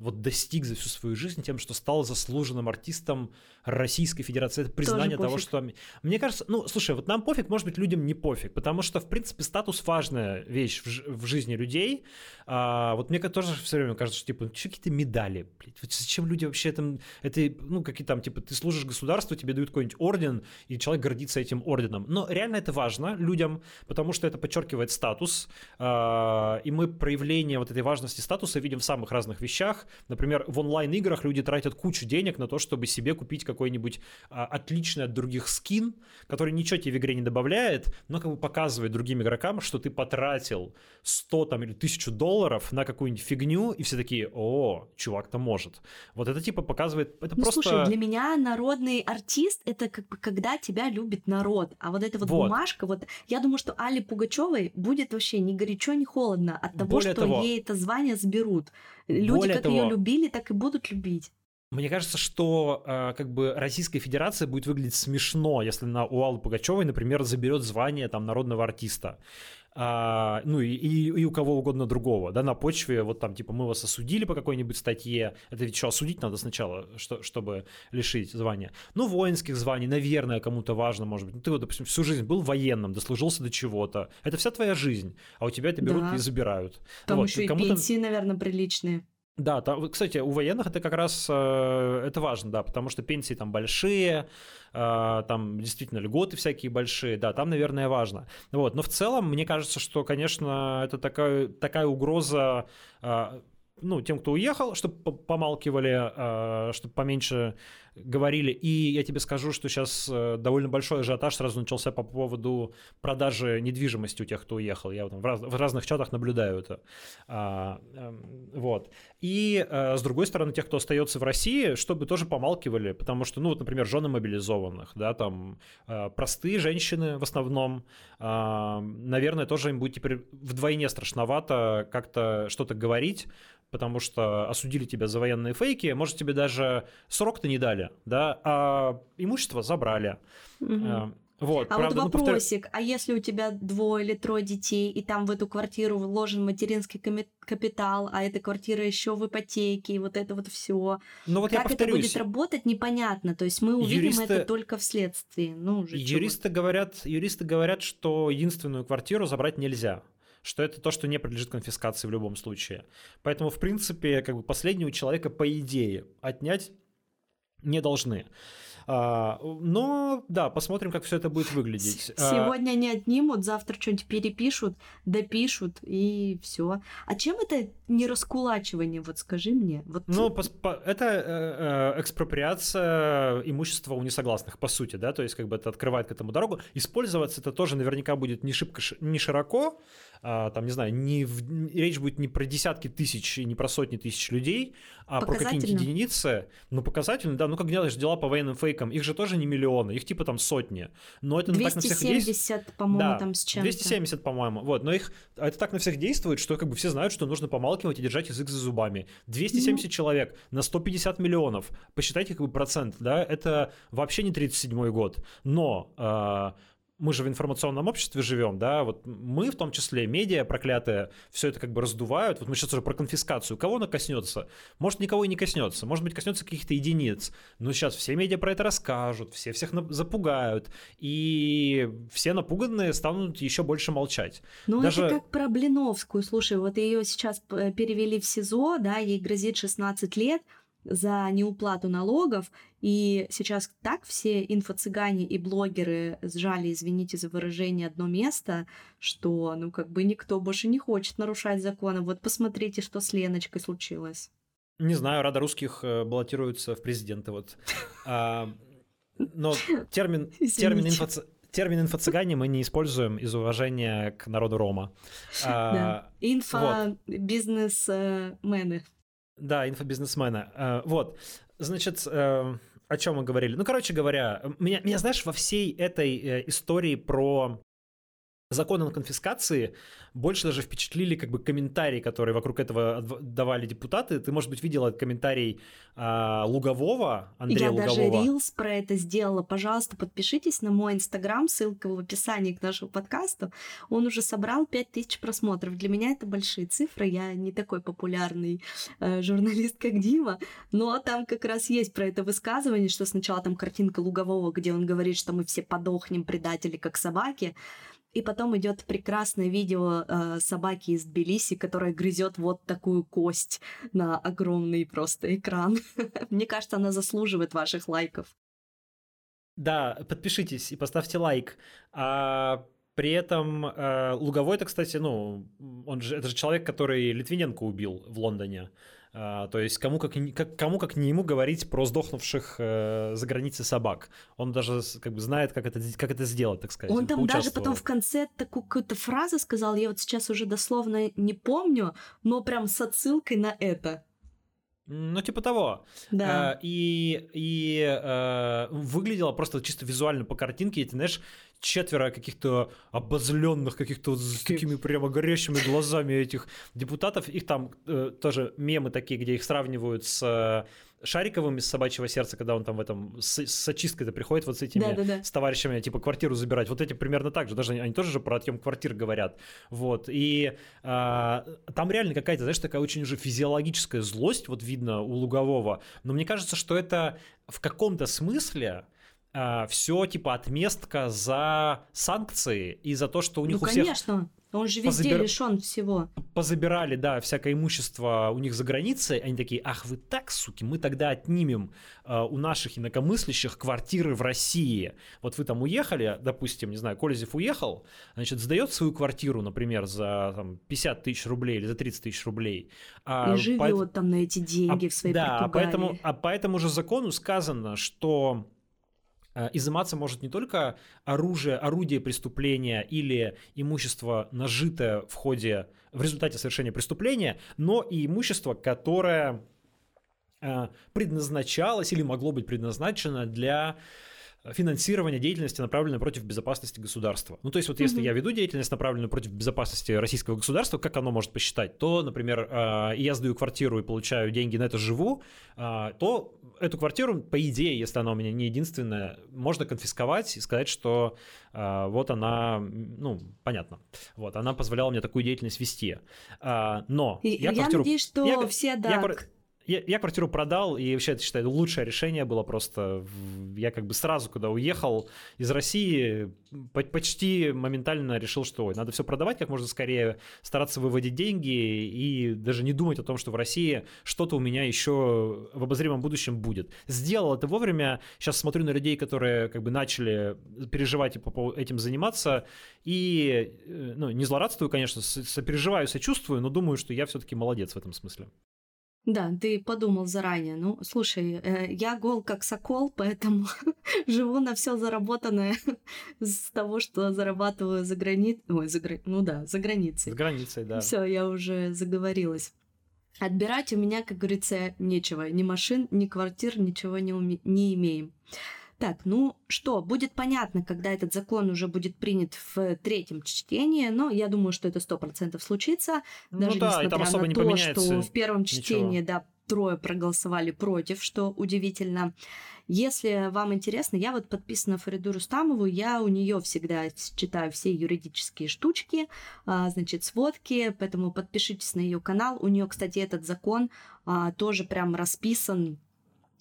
вот достиг за всю свою жизнь тем, что стал заслуженным артистом Российской Федерации. Это признание того, что... Мне кажется, ну, слушай, вот нам пофиг, может быть, людям не пофиг, потому что, в принципе, статус важная вещь в, в жизни людей. А, вот мне тоже все время кажется, что, типа, что какие-то медали, блядь, вот зачем люди вообще там, это, ну, какие там, типа, ты служишь государству, тебе дают какой-нибудь орден, и человек гордится этим орденом. Но реально это важно людям, потому что это подчеркивает статус, а, и мы проявление вот этой важности статуса видим в самых разных вещах. Например, в онлайн-играх люди тратят кучу денег на то, чтобы себе купить какой-нибудь а, отличный от других скин, который ничего тебе в игре не добавляет, но как бы показывает другим игрокам, что ты потратил 100 там или 1000 долларов на какую-нибудь фигню, и все такие, о, чувак-то может. Вот это типа показывает, это ну, просто... слушай, для меня народный артист — это как бы когда тебя любит народ, а вот эта вот, вот. бумажка, вот я думаю, что Али Пугачевой будет вообще ни горячо, ни холодно от того, Более что того, ей это звание сберут. Люди Более как того, ее любили, так и будут любить. Мне кажется, что э, как бы Российская Федерация будет выглядеть смешно, если на у Аллы Пугачевой, например, заберет звание там народного артиста а, ну и, и, и у кого угодно другого, да, на почве, вот там, типа, мы вас осудили по какой-нибудь статье, это ведь что, осудить надо сначала, что, чтобы лишить звания. Ну, воинских званий, наверное, кому-то важно, может быть. Ну, ты вот, допустим, всю жизнь был военным, дослужился до чего-то. Это вся твоя жизнь, а у тебя это берут да. и забирают. Там вот, еще и пенсии, наверное, приличные. Да, там, кстати, у военных это как раз э, это важно, да, потому что пенсии там большие, э, там действительно льготы всякие большие, да, там, наверное, важно. Вот, но в целом мне кажется, что, конечно, это такая, такая угроза э, ну, тем, кто уехал, чтобы помалкивали, чтобы поменьше говорили. И я тебе скажу, что сейчас э, довольно большой ажиотаж сразу начался по поводу продажи недвижимости у тех, кто уехал. Я в, раз, в разных чатах наблюдаю это. А, эм, вот. И э, с другой стороны, тех, кто остается в России, чтобы тоже помалкивали, потому что, ну, вот, например, жены мобилизованных, да, там э, простые женщины в основном, наверное, тоже им будет теперь вдвойне страшновато как-то что-то говорить, потому что осудили тебя за военные фейки, может, тебе даже срок-то не дали, да, а имущество забрали. Угу. Вот, а правда, вот вопросик, ну, повтор... а если у тебя двое или трое детей, и там в эту квартиру вложен материнский капитал, а эта квартира еще в ипотеке, и вот это вот все. Ну вот как я повторюсь, это будет работать, непонятно. То есть мы увидим юристы... это только вследствие. Ну, уже юристы говорят, юристы говорят, что единственную квартиру забрать нельзя что это то, что не подлежит конфискации в любом случае. Поэтому, в принципе, как бы последнего человека, по идее, отнять не должны. А, но да, посмотрим, как все это будет выглядеть. А, сегодня они отнимут, завтра что-нибудь перепишут, допишут и все. А чем это не раскулачивание? Вот скажи мне. Вот... Ну, это э, э, экспроприация имущества у несогласных, по сути, да, то есть как бы это открывает к этому дорогу. Использоваться это тоже наверняка будет не шибко, не широко, там, не знаю, не в, речь будет не про десятки тысяч и не про сотни тысяч людей, а про какие-нибудь единицы. Ну, показательно, да. Ну, как делаешь дела по военным фейкам, их же тоже не миллионы, их типа там сотни. Но это 270, так на всех действует. по-моему, да, там с чем-то. 270, по-моему. Вот, но их это так на всех действует, что как бы все знают, что нужно помалкивать и держать язык за зубами. 270 ну... человек на 150 миллионов. Посчитайте как бы процент, да, это вообще не 37 год. Но э, мы же в информационном обществе живем, да, вот мы в том числе, медиа проклятые, все это как бы раздувают. Вот мы сейчас уже про конфискацию. Кого она коснется? Может, никого и не коснется. Может быть, коснется каких-то единиц. Но сейчас все медиа про это расскажут, все всех запугают. И все напуганные станут еще больше молчать. Ну, Даже... это как про Блиновскую. Слушай, вот ее сейчас перевели в СИЗО, да, ей грозит 16 лет за неуплату налогов, и сейчас так все инфо-цыгане и блогеры сжали, извините за выражение, одно место, что, ну, как бы никто больше не хочет нарушать законы. Вот посмотрите, что с Леночкой случилось. Не знаю, Рада русских э, баллотируется в президенты, вот. А, но термин, термин инфо термин инфо-цыгане мы не используем из уважения к народу Рома. А, да. Инфо-бизнесмены. Да, инфобизнесмена. Э, вот, значит, э, о чем мы говорили? Ну, короче говоря, меня, меня знаешь, во всей этой э, истории про законы о конфискации больше даже впечатлили как бы комментарии, которые вокруг этого давали депутаты. Ты, может быть, видела комментарий а, Лугового, Андрея Я Лугового. даже рилс про это сделала. Пожалуйста, подпишитесь на мой инстаграм, ссылка в описании к нашему подкасту. Он уже собрал 5000 просмотров. Для меня это большие цифры. Я не такой популярный э, журналист, как Дима, но там как раз есть про это высказывание, что сначала там картинка Лугового, где он говорит, что мы все подохнем, предатели, как собаки, и потом идет прекрасное видео э, собаки из Тбилиси, которая грызет вот такую кость на огромный просто экран. Мне кажется, она заслуживает ваших лайков. Да, подпишитесь и поставьте лайк. А при этом э, Луговой, это, кстати, ну, он же, это же человек, который Литвиненко убил в Лондоне. А, то есть кому как, как, кому как не ему говорить про сдохнувших э, за границей собак. Он даже как бы знает, как это, как это сделать, так сказать. Он там даже потом в конце такую какую-то фразу сказал, я вот сейчас уже дословно не помню, но прям с отсылкой на это. Ну, типа того. Да. А, и и а, выглядело просто чисто визуально по картинке, ты знаешь, четверо каких-то обозленных, каких-то с такими прямо горящими глазами этих депутатов. Их там э, тоже мемы такие, где их сравнивают с э, Шариковым из «Собачьего сердца», когда он там в этом с, с очисткой-то приходит вот с этими, Да, да, да. с товарищами, типа, квартиру забирать. Вот эти примерно так же, даже они, они тоже же про отъем квартир говорят. Вот, и а, там реально какая-то, знаешь, такая очень уже физиологическая злость, вот видно у Лугового. Но мне кажется, что это в каком-то смысле все типа отместка за санкции и за то, что у них ну, у всех конечно. Он же везде позабир- лишен всего. позабирали, да, всякое имущество у них за границей, они такие, ах, вы так, суки, мы тогда отнимем э, у наших инакомыслящих квартиры в России. Вот вы там уехали, допустим, не знаю, Колезев уехал, значит, сдает свою квартиру, например, за там, 50 тысяч рублей или за 30 тысяч рублей. а и живет поэт- там на эти деньги а, в своей Да, а Португалии. поэтому, а по этому же закону сказано, что изыматься может не только оружие, орудие преступления или имущество, нажитое в ходе, в результате совершения преступления, но и имущество, которое э, предназначалось или могло быть предназначено для финансирования деятельности, направленной против безопасности государства. Ну, то есть вот если Мгм. я веду деятельность, направленную против безопасности российского государства, как оно может посчитать, то, например, э, я сдаю квартиру и получаю деньги на это живу, э, то эту квартиру, по идее, если она у меня не единственная, можно конфисковать и сказать, что э, вот она, ну, понятно, вот, она позволяла мне такую деятельность вести. А, Но И я я, квартиру... надеюсь, что я- все, я да, квар- я, я квартиру продал, и вообще, это считаю, лучшее решение было просто... Я как бы сразу, когда уехал из России, по- почти моментально решил, что ой, надо все продавать как можно скорее, стараться выводить деньги и даже не думать о том, что в России что-то у меня еще в обозримом будущем будет. Сделал это вовремя. Сейчас смотрю на людей, которые как бы начали переживать и этим заниматься, и, э, ну, не злорадствую, конечно, сопереживаю, сочувствую, но думаю, что я все-таки молодец в этом смысле. Да, ты подумал заранее. Ну, слушай, э, я гол как сокол, поэтому живу на все заработанное с того, что зарабатываю за границей. Ой, за гра- ну да, за За границей. границей, да. Все, я уже заговорилась. Отбирать у меня, как говорится, нечего. Ни машин, ни квартир, ничего не, уме- не имеем. Так, ну что, будет понятно, когда этот закон уже будет принят в третьем чтении, но я думаю, что это сто процентов случится. Даже ну да, несмотря на то, что в первом ничего. чтении, да, трое проголосовали против, что удивительно. Если вам интересно, я вот подписана на Фариду Рустамову, я у нее всегда читаю все юридические штучки, а, значит, сводки, поэтому подпишитесь на ее канал. У нее, кстати, этот закон а, тоже прям расписан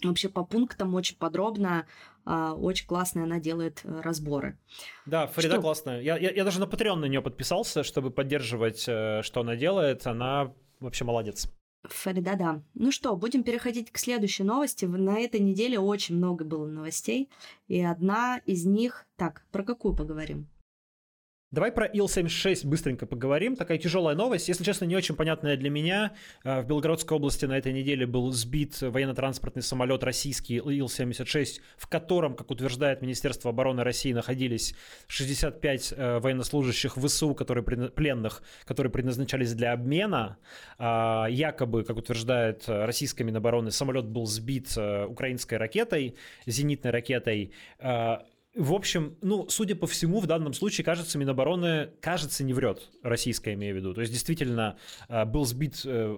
вообще по пунктам очень подробно, а, очень классно она делает э, разборы. Да, Фарида Что? классная. Я, я, я даже на Patreon на нее подписался, чтобы поддерживать, э, что она делает. Она вообще молодец. Фарида, да. Ну что, будем переходить к следующей новости. На этой неделе очень много было новостей, и одна из них... Так, про какую поговорим? Давай про Ил-76 быстренько поговорим. Такая тяжелая новость. Если честно, не очень понятная для меня. Э, В Белгородской области на этой неделе был сбит военно-транспортный самолет российский Ил-76, в котором, как утверждает Министерство обороны России, находились 65 э, военнослужащих ВСУ, которые пленных, которые предназначались для обмена. А, Якобы, как утверждает э, российская Минобороны, самолет был сбит украинской ракетой, зенитной ракетой. В общем, ну, судя по всему, в данном случае, кажется, Минобороны, кажется, не врет, российская имею в виду. То есть, действительно, э, был сбит, э,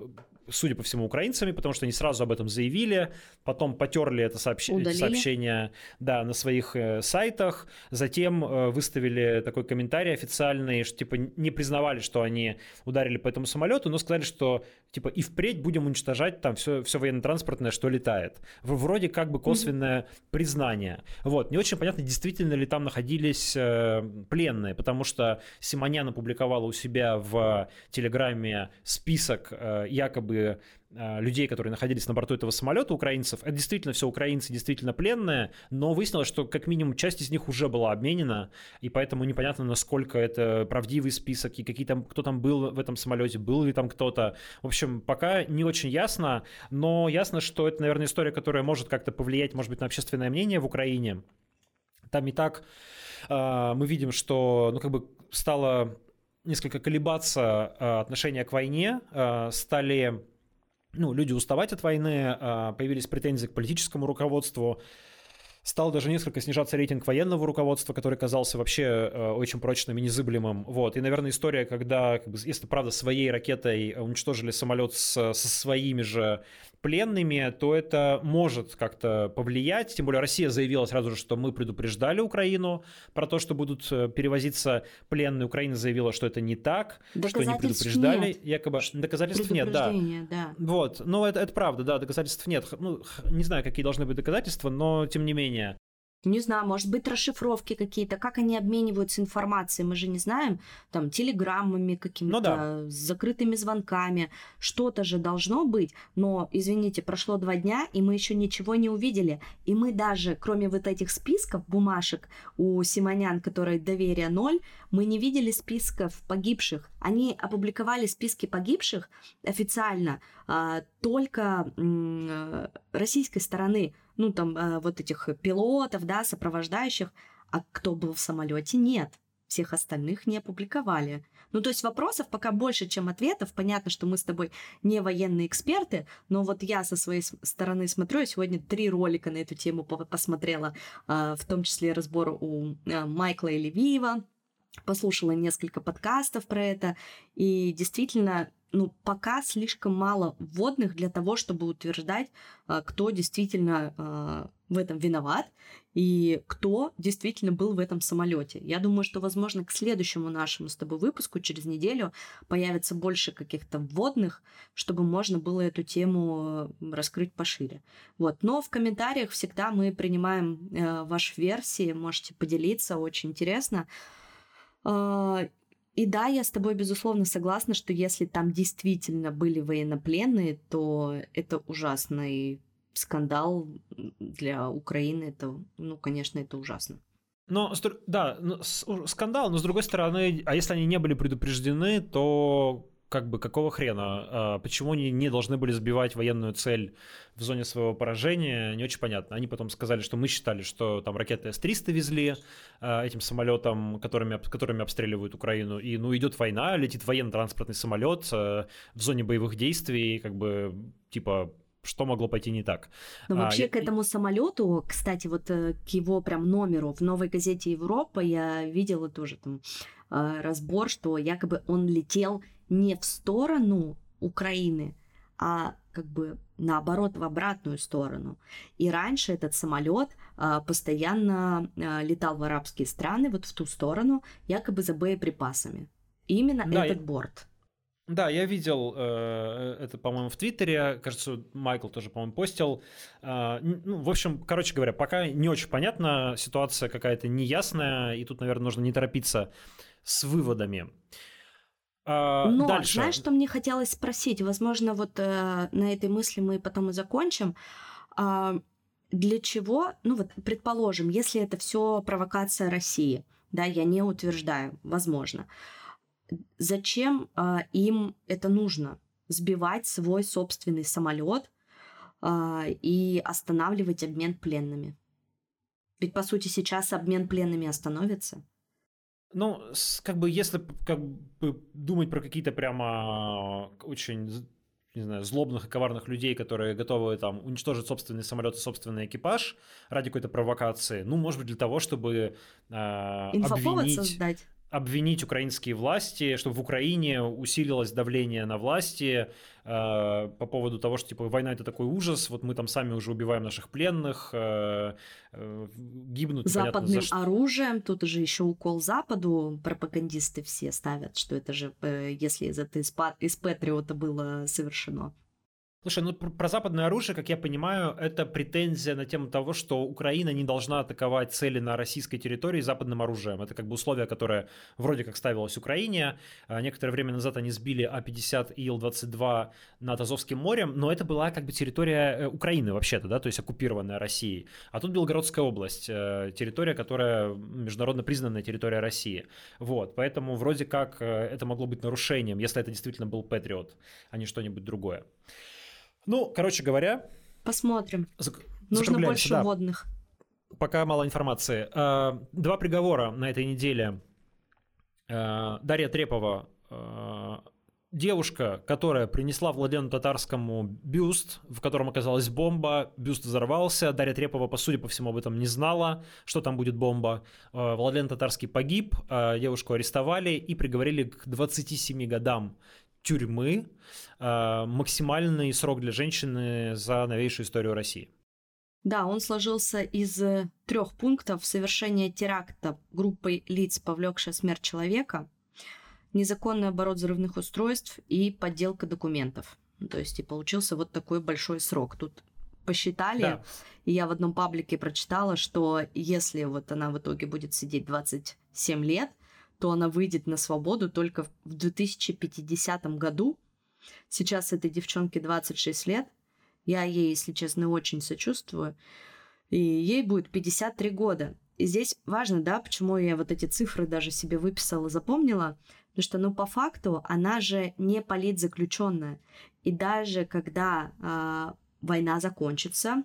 судя по всему, украинцами, потому что они сразу об этом заявили, потом потерли это сообщ- сообщения да, на своих э, сайтах, затем э, выставили такой комментарий официальный, что, типа, не признавали, что они ударили по этому самолету, но сказали, что, типа, и впредь будем уничтожать там все, все военно-транспортное, что летает. Вроде как бы косвенное признание. Вот, не очень понятно, действительно ли там находились э, пленные, потому что Симонян опубликовала у себя в Телеграме список э, якобы э, людей, которые находились на борту этого самолета, украинцев. Это действительно все украинцы, действительно пленные, но выяснилось, что как минимум часть из них уже была обменена, и поэтому непонятно, насколько это правдивый список, и какие там, кто там был в этом самолете, был ли там кто-то. В общем, пока не очень ясно, но ясно, что это, наверное, история, которая может как-то повлиять, может быть, на общественное мнение в Украине. Там и так э, мы видим, что, ну, как бы стало несколько колебаться э, отношение к войне, э, стали ну, люди уставать от войны, э, появились претензии к политическому руководству. Стал даже несколько снижаться рейтинг военного руководства, который казался вообще э, очень прочным и незыблемым. Вот. И, наверное, история, когда, как бы, если правда, своей ракетой уничтожили самолет с, со своими же пленными, то это может как-то повлиять. Тем более Россия заявила сразу же, что мы предупреждали Украину про то, что будут э, перевозиться пленные. Украина заявила, что это не так, что не предупреждали. Нет. Якобы доказательств нет, да. да. Вот, ну это, это правда, да, доказательств нет. Ну, не знаю, какие должны быть доказательства, но тем не менее не знаю, может быть, расшифровки какие-то, как они обмениваются информацией, мы же не знаем, там, телеграммами какими-то, ну, да. с закрытыми звонками, что-то же должно быть, но, извините, прошло два дня, и мы еще ничего не увидели, и мы даже, кроме вот этих списков, бумажек у Симонян, которые доверия ноль, мы не видели списков погибших, они опубликовали списки погибших официально а, только м, российской стороны, ну, там, э, вот этих пилотов, да, сопровождающих, а кто был в самолете, нет. Всех остальных не опубликовали. Ну, то есть вопросов пока больше, чем ответов. Понятно, что мы с тобой не военные эксперты, но вот я со своей стороны смотрю, я сегодня три ролика на эту тему посмотрела, а, в том числе разбор у э, Майкла и Левиева, послушала несколько подкастов про это, и действительно ну, пока слишком мало вводных для того, чтобы утверждать, а, кто действительно а, в этом виноват и кто действительно был в этом самолете. Я думаю, что, возможно, к следующему нашему с тобой выпуску через неделю появится больше каких-то вводных, чтобы можно было эту тему раскрыть пошире. Вот. Но в комментариях всегда мы принимаем э, ваши версии, можете поделиться, очень интересно. А, и да, я с тобой, безусловно, согласна, что если там действительно были военнопленные, то это ужасный скандал для Украины. Это, ну, конечно, это ужасно. Но, да, скандал, но с другой стороны, а если они не были предупреждены, то как бы какого хрена? А, почему они не должны были сбивать военную цель в зоне своего поражения, не очень понятно. Они потом сказали, что мы считали, что там ракеты С-300 везли а, этим самолетом, которыми, которыми обстреливают Украину, и ну идет война, летит военно-транспортный самолет а, в зоне боевых действий, как бы типа что могло пойти не так. Но ну, вообще а, к этому самолету, кстати, вот э, к его прям номеру в новой газете Европа я видела тоже там разбор, что якобы он летел не в сторону Украины, а как бы наоборот в обратную сторону. И раньше этот самолет а, постоянно а, летал в арабские страны, вот в ту сторону, якобы за боеприпасами. Именно да, этот я... борт. Да, я видел э, это, по-моему, в Твиттере. Кажется, Майкл тоже, по-моему, постил. Э, ну, в общем, короче говоря, пока не очень понятно, ситуация какая-то неясная, и тут, наверное, нужно не торопиться с выводами. А, Но дальше. знаешь, что мне хотелось спросить? Возможно, вот э, на этой мысли мы потом и закончим. А, для чего, ну вот, предположим, если это все провокация России, да, я не утверждаю, возможно, зачем а, им это нужно? Сбивать свой собственный самолет а, и останавливать обмен пленными. Ведь, по сути, сейчас обмен пленными остановится. Ну, как бы, если как бы думать про какие-то прямо очень не знаю, злобных и коварных людей, которые готовы там уничтожить собственный самолет и собственный экипаж ради какой-то провокации, ну, может быть, для того, чтобы э, обвинить... создать обвинить украинские власти, чтобы в Украине усилилось давление на власти э, по поводу того, что типа война это такой ужас, вот мы там сами уже убиваем наших пленных, э, э, гибнут. Западным за оружием, тут уже еще укол Западу, пропагандисты все ставят, что это же, э, если это из, из Патриота было совершено. Слушай, ну про западное оружие, как я понимаю, это претензия на тему того, что Украина не должна атаковать цели на российской территории западным оружием. Это как бы условие, которое вроде как ставилось Украине. А, некоторое время назад они сбили А-50 и Ил-22 над Азовским морем, но это была как бы территория э, Украины вообще-то, да, то есть оккупированная Россией. А тут Белгородская область, э, территория, которая международно признанная территория России. Вот, поэтому вроде как э, это могло быть нарушением, если это действительно был Патриот, а не что-нибудь другое. Ну, короче говоря... Посмотрим. Нужно больше да. водных. Пока мало информации. А, два приговора на этой неделе. А, Дарья Трепова а, девушка, которая принесла Владлену Татарскому бюст, в котором оказалась бомба, бюст взорвался, Дарья Трепова, по сути по всему, об этом не знала, что там будет бомба. Э, Владлен Татарский погиб, э, девушку арестовали и приговорили к 27 годам тюрьмы, э, максимальный срок для женщины за новейшую историю России. Да, он сложился из трех пунктов совершения теракта группой лиц, повлекшая смерть человека – незаконный оборот взрывных устройств и подделка документов. То есть и получился вот такой большой срок. Тут посчитали, да. и я в одном паблике прочитала, что если вот она в итоге будет сидеть 27 лет, то она выйдет на свободу только в 2050 году. Сейчас этой девчонке 26 лет. Я ей, если честно, очень сочувствую. И ей будет 53 года. И здесь важно, да, почему я вот эти цифры даже себе выписала, запомнила – Потому что, ну, по факту, она же не политзаключенная. И даже когда э, война закончится,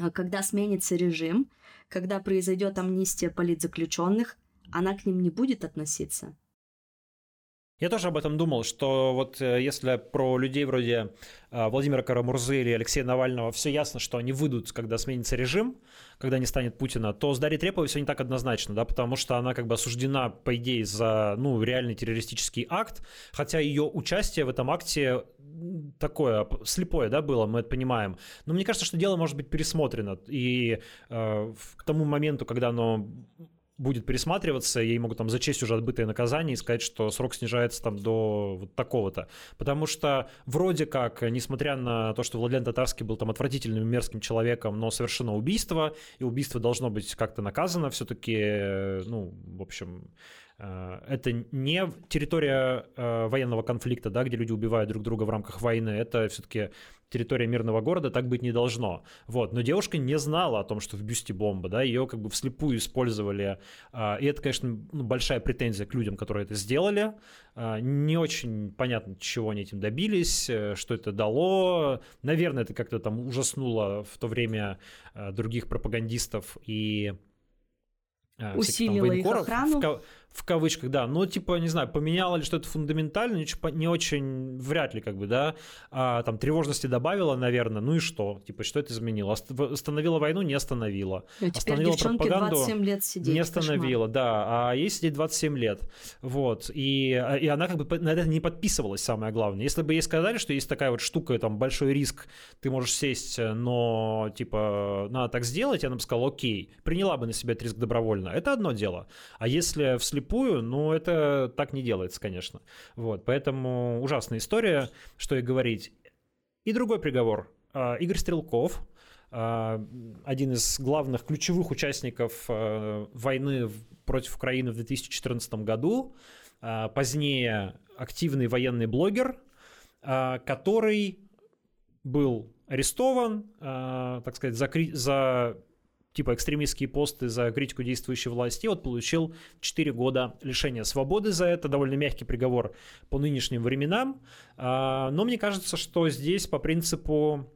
а, когда сменится режим, когда произойдет амнистия политзаключенных, она к ним не будет относиться. Я тоже об этом думал, что вот э, если про людей вроде э, Владимира Карамурзы или Алексея Навального все ясно, что они выйдут, когда сменится режим, когда не станет Путина, то с Дарьей Треповой все не так однозначно, да, потому что она как бы осуждена, по идее, за, ну, реальный террористический акт, хотя ее участие в этом акте такое слепое, да, было, мы это понимаем. Но мне кажется, что дело может быть пересмотрено, и э, к тому моменту, когда оно будет пересматриваться, ей могут там зачесть уже отбытое наказание и сказать, что срок снижается там до вот такого-то. Потому что вроде как, несмотря на то, что Владлен Татарский был там отвратительным мерзким человеком, но совершено убийство, и убийство должно быть как-то наказано, все-таки, ну, в общем, Э, это не территория э, военного конфликта, да, где люди убивают друг друга в рамках войны, это все-таки территория мирного города, так быть не должно. Вот. Но девушка не знала о том, что в бюсте бомба, да, ее как бы вслепую использовали. Э, и это, конечно, ну, большая претензия к людям, которые это сделали. Не очень понятно, чего они этим добились, что это дало. Наверное, это как-то там ужаснуло в то время других пропагандистов и усилила их охрану. В, в кавычках, да, но типа, не знаю, поменяло ли что-то фундаментально, не, не очень, вряд ли, как бы, да, а, там тревожности добавила, наверное, ну и что, типа, что это изменило? Остановила войну, не остановила. Ну, остановила пропаганду, 27 лет сидеть, не остановила, кошмар. да, а ей сидеть 27 лет, вот, и, а, и она как бы на это не подписывалась, самое главное. Если бы ей сказали, что есть такая вот штука, там, большой риск, ты можешь сесть, но, типа, надо так сделать, она бы сказала, окей, приняла бы на себя этот риск добровольно, это одно дело, а если вслепую вслепую, ну, это так не делается, конечно. Вот, поэтому ужасная история, что и говорить. И другой приговор. А, Игорь Стрелков, а, один из главных ключевых участников а, войны против Украины в 2014 году, позднее активный военный блогер, который был арестован, так сказать, за, за типа экстремистские посты за критику действующей власти, вот получил 4 года лишения свободы за это, довольно мягкий приговор по нынешним временам, а, но мне кажется, что здесь по принципу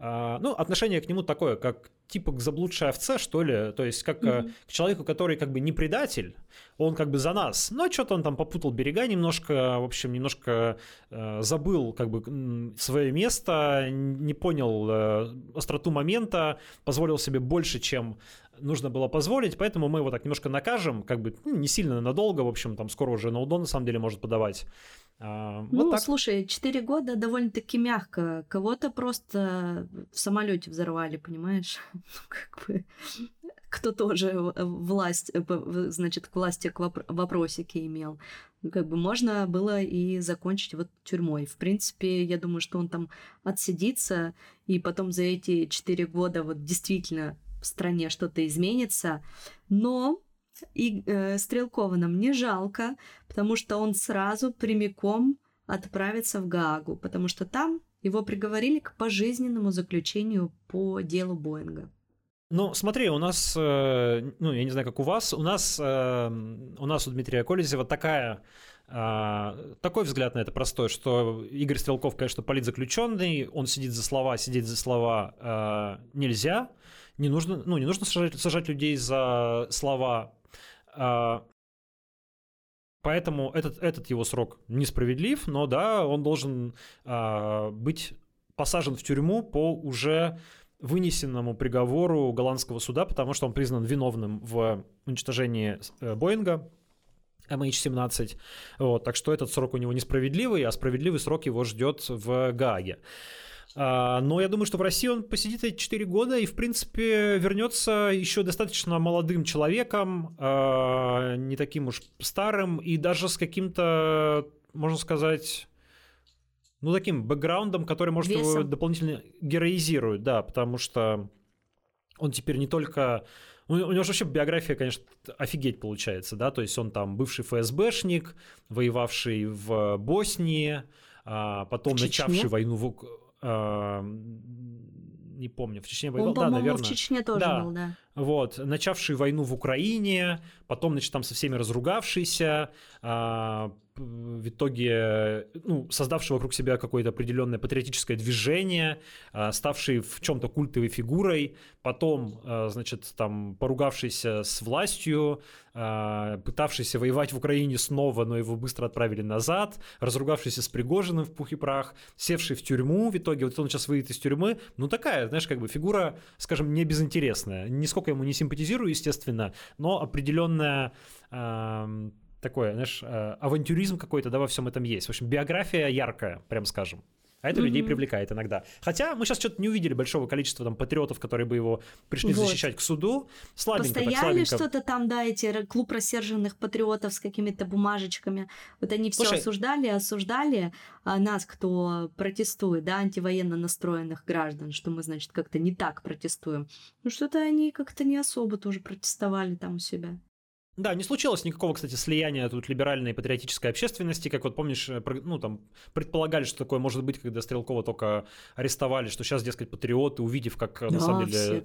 ну, отношение к нему такое, как типа к заблудшей овце, что ли, то есть как mm-hmm. к человеку, который как бы не предатель, он как бы за нас, но что-то он там попутал берега немножко, в общем, немножко э, забыл как бы свое место, не понял э, остроту момента, позволил себе больше, чем нужно было позволить, поэтому мы его так немножко накажем, как бы ну, не сильно надолго, в общем, там скоро уже на удон на самом деле может подавать. А, ну, вот так. слушай, 4 года довольно-таки мягко. Кого-то просто в самолете взорвали, понимаешь? Ну, как бы кто тоже власть, э, значит, к власти к вопросики имел. Ну, как бы можно было и закончить вот тюрьмой. В принципе, я думаю, что он там отсидится, и потом за эти четыре года вот действительно в стране что-то изменится. Но и э, Стрелкова нам не жалко, потому что он сразу прямиком отправится в Гаагу, потому что там его приговорили к пожизненному заключению по делу Боинга. Ну, смотри, у нас, э, ну, я не знаю, как у вас, у нас, э, у нас у Дмитрия Колезева такая э, такой взгляд на это простой, что Игорь Стрелков, конечно, политзаключенный, он сидит за слова, сидеть за слова нельзя, не нужно, ну, не нужно сажать, сажать людей за слова, а, Поэтому этот, этот его срок несправедлив, но да, он должен э, быть посажен в тюрьму по уже вынесенному приговору голландского суда, потому что он признан виновным в уничтожении э, Боинга MH17. Вот, так что этот срок у него несправедливый, а справедливый срок его ждет в Гааге. А, но я думаю, что в России он посидит эти 4 года и, в принципе, вернется еще достаточно молодым человеком, а, не таким уж старым, и даже с каким-то, можно сказать, ну, таким бэкграундом, который, может, Весом. его дополнительно героизирует, да, потому что он теперь не только... У него же вообще биография, конечно, офигеть получается, да, то есть он там бывший ФСБшник, воевавший в Боснии, а потом в начавший войну в не помню, в Чечне воевал, Он, да, наверное. в Чечне тоже да. был, да. Вот, начавший войну в Украине, потом, значит, там со всеми разругавшийся, а, в итоге, ну, создавший вокруг себя какое-то определенное патриотическое движение, а, ставший в чем-то культовой фигурой, потом, а, значит, там, поругавшийся с властью, пытавшийся воевать в Украине снова, но его быстро отправили назад, разругавшийся с Пригожиным в пух и прах, севший в тюрьму в итоге, вот он сейчас выйдет из тюрьмы, ну, такая, знаешь, как бы фигура, скажем, не безинтересная, нисколько ему не симпатизирую, естественно, но определенная такое, знаешь, э, авантюризм какой-то, да, во всем этом есть. В общем, биография яркая, прям скажем. А это mm-hmm. людей привлекает иногда. Хотя мы сейчас что-то не увидели большого количества там патриотов, которые бы его пришли вот. защищать к суду. Слабенько Постояли что-то там, да, эти клуб рассерженных патриотов с какими-то бумажечками. Вот они все осуждали, осуждали а нас, кто протестует, да, антивоенно настроенных граждан, что мы, значит, как-то не так протестуем. Ну что-то они как-то не особо тоже протестовали там у себя. Да, не случилось никакого, кстати, слияния тут либеральной и патриотической общественности, как вот помнишь, э, ну там предполагали, что такое может быть, когда Стрелкова только арестовали, что сейчас, дескать, патриоты, увидев, как да, на самом деле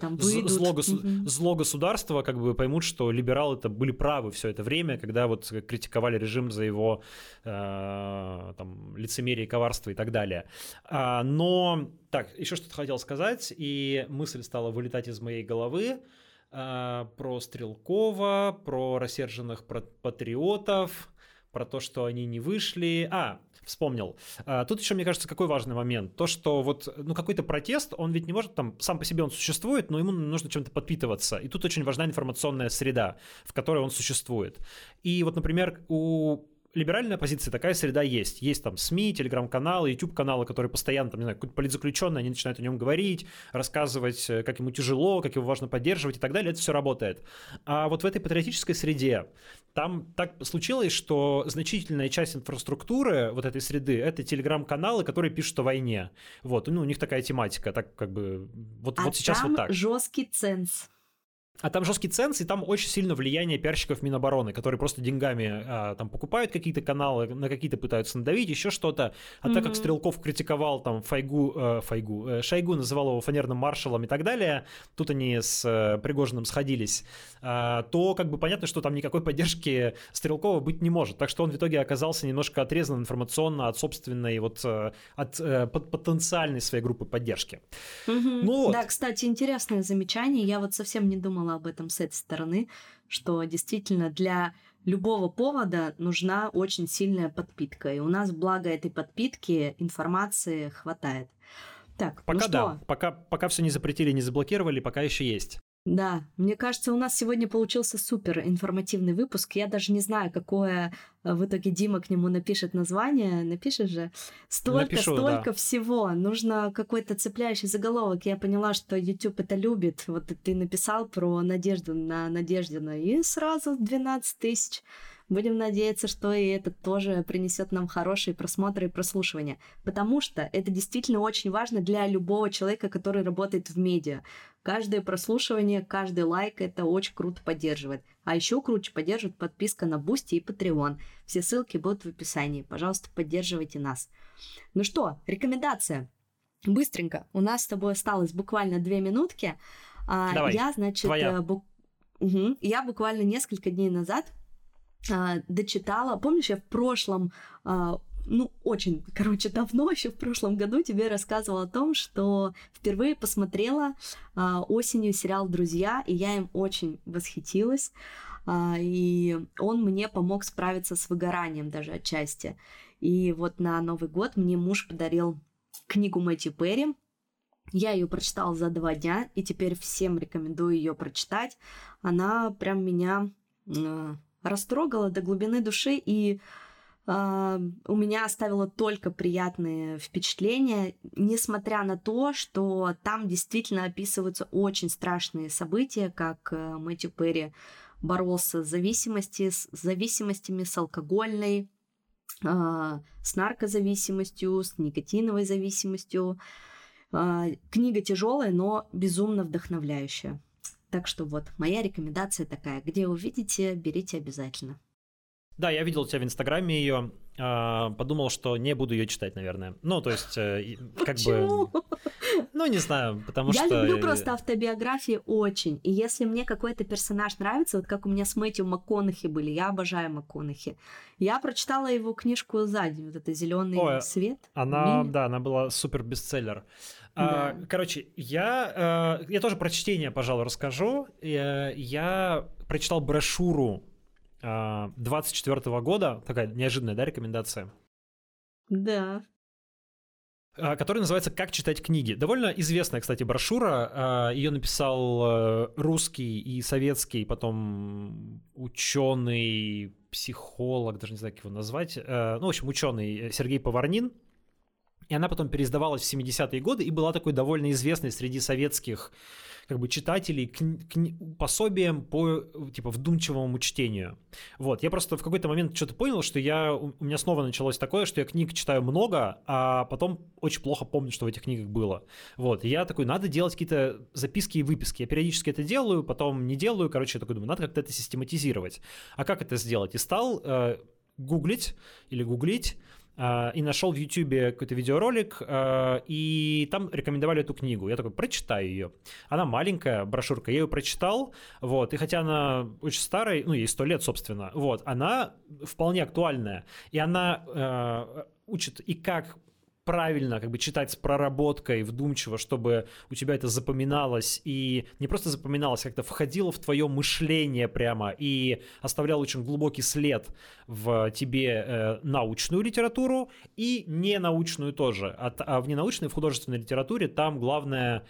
зло, угу. зло государства, как бы поймут, что либералы это были правы все это время, когда вот критиковали режим за его э, там лицемерие, коварство и так далее. А, но так, еще что-то хотел сказать, и мысль стала вылетать из моей головы. А, про Стрелкова, про рассерженных патриотов, про то, что они не вышли. А, вспомнил. А, тут еще, мне кажется, какой важный момент. То, что вот, ну, какой-то протест, он ведь не может там, сам по себе он существует, но ему нужно чем-то подпитываться. И тут очень важна информационная среда, в которой он существует. И вот, например, у либеральная позиция, такая среда есть. Есть там СМИ, телеграм-каналы, YouTube-каналы, которые постоянно, там, не знаю, какой-то политзаключенный, они начинают о нем говорить, рассказывать, э, как ему тяжело, как его важно поддерживать и так далее. Это все работает. А вот в этой патриотической среде там так случилось, что значительная часть инфраструктуры вот этой среды — это телеграм-каналы, которые пишут о войне. Вот, ну, у них такая тематика, так как бы вот, а вот сейчас вот так. жесткий ценз. А там жесткий ценз, и там очень сильно влияние пиарщиков Минобороны, которые просто деньгами а, там покупают какие-то каналы, на какие-то пытаются надавить, еще что-то. А mm-hmm. так как Стрелков критиковал там Файгу, э, Файгу, э, Шойгу называл его фанерным маршалом и так далее, тут они с э, Пригожиным сходились, э, то как бы понятно, что там никакой поддержки Стрелкова быть не может. Так что он в итоге оказался немножко отрезан информационно от собственной вот э, от э, потенциальной своей группы поддержки. Mm-hmm. Ну, вот. Да, кстати, интересное замечание. Я вот совсем не думала думала об этом с этой стороны, что действительно для любого повода нужна очень сильная подпитка. И у нас, благо этой подпитки, информации хватает. Так, пока ну да, что? пока, пока все не запретили, не заблокировали, пока еще есть. Да, мне кажется, у нас сегодня получился супер информативный выпуск. Я даже не знаю, какое э, в итоге Дима к нему напишет название. Напишет же. Столько, Напишу, столько да. всего. Нужно какой-то цепляющий заголовок. Я поняла, что YouTube это любит. Вот ты написал про Надежду на Надеждина, и сразу 12 тысяч. Будем надеяться, что и это тоже принесет нам хорошие просмотры и прослушивания. Потому что это действительно очень важно для любого человека, который работает в медиа. Каждое прослушивание, каждый лайк это очень круто поддерживает. А еще круче поддерживает подписка на Boosty и Patreon. Все ссылки будут в описании. Пожалуйста, поддерживайте нас. Ну что, рекомендация. Быстренько. У нас с тобой осталось буквально две минутки. А, Давай, я, значит, твоя. Бу... Угу. Я буквально несколько дней назад а, дочитала. Помнишь, я в прошлом а, ну, очень, короче, давно, еще в прошлом году тебе рассказывала о том, что впервые посмотрела а, осенью сериал «Друзья», и я им очень восхитилась. а, и он мне помог справиться с выгоранием даже отчасти. И вот на Новый год мне муж подарил книгу Мэтью Перри. Я ее прочитала за два дня, и теперь всем рекомендую ее прочитать. Она прям меня э, растрогала до глубины души, и Uh, у меня оставило только приятные впечатления, несмотря на то, что там действительно описываются очень страшные события, как uh, Мэтью Перри боролся с, зависимости, с зависимостями, с алкогольной, uh, с наркозависимостью, с никотиновой зависимостью. Книга тяжелая, но безумно вдохновляющая. Так что вот, моя рекомендация такая. Где увидите, берите обязательно. Да, я видел тебя в Инстаграме ее, а, подумал, что не буду ее читать, наверное. Ну, то есть, э, как Почему? бы... Ну, не знаю, потому я что... Я люблю просто автобиографии очень. И если мне какой-то персонаж нравится, вот как у меня с Мэтью МакКонахи были, я обожаю МакКонахи. Я прочитала его книжку сзади, вот это зеленый свет. Она, Мили. да, она была супер бестселлер. А, да. Короче, я, э, я тоже про чтение, пожалуй, расскажу. Э, я прочитал брошюру 24 а, года, такая неожиданная, да, рекомендация? Да. А, которая называется «Как читать книги». Довольно известная, кстати, брошюра. А, Ее написал э, русский и советский, потом ученый, психолог, даже не знаю, как его назвать. Э, ну, в общем, ученый Сергей Поварнин. И она потом переиздавалась в 70-е годы и была такой довольно известной среди советских как бы читателей кни- кни- пособием по типа вдумчивому чтению. Вот, я просто в какой-то момент что-то понял, что я у меня снова началось такое, что я книг читаю много, а потом очень плохо помню, что в этих книгах было. Вот, и я такой, надо делать какие-то записки и выписки. Я периодически это делаю, потом не делаю, короче, я такой думаю, надо как-то это систематизировать. А как это сделать? И стал э, гуглить или гуглить и нашел в Ютубе какой-то видеоролик, а, и там рекомендовали эту книгу. Я такой, прочитаю ее. Она маленькая, брошюрка, я ее прочитал, вот, и хотя она очень старая, ну, ей сто лет, собственно, вот, она вполне актуальная, и она э, учит и как правильно как бы читать с проработкой, вдумчиво, чтобы у тебя это запоминалось и не просто запоминалось, как-то входило в твое мышление прямо и оставляло очень глубокий след в тебе э, научную литературу и ненаучную тоже. А, а в ненаучной, в художественной литературе там главное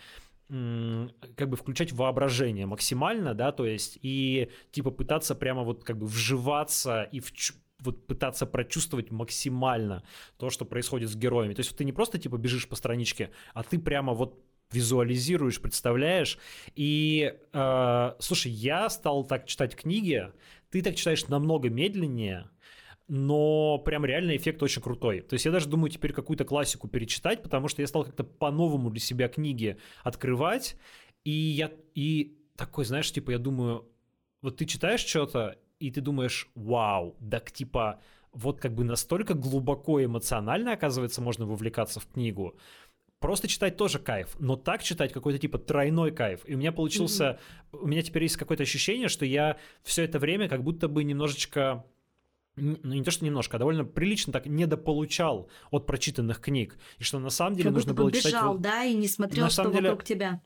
как бы включать воображение максимально, да, то есть и типа пытаться прямо вот как бы вживаться и в, вот пытаться прочувствовать максимально то, что происходит с героями. То есть вот ты не просто типа бежишь по страничке, а ты прямо вот визуализируешь, представляешь. И э, слушай, я стал так читать книги, ты так читаешь намного медленнее, но прям реально эффект очень крутой. То есть я даже думаю теперь какую-то классику перечитать, потому что я стал как-то по-новому для себя книги открывать, и я и такой, знаешь, типа я думаю, вот ты читаешь что-то, и ты думаешь, вау, так типа вот как бы настолько глубоко эмоционально, оказывается, можно вовлекаться в книгу. Просто читать тоже кайф, но так читать какой-то типа тройной кайф. И у меня получился, mm-hmm. у меня теперь есть какое-то ощущение, что я все это время как будто бы немножечко ну не то, что немножко, а довольно прилично так недополучал от прочитанных книг. И что на самом деле как нужно было бежал, читать... да, и не смотрел, на что деле, вокруг тебя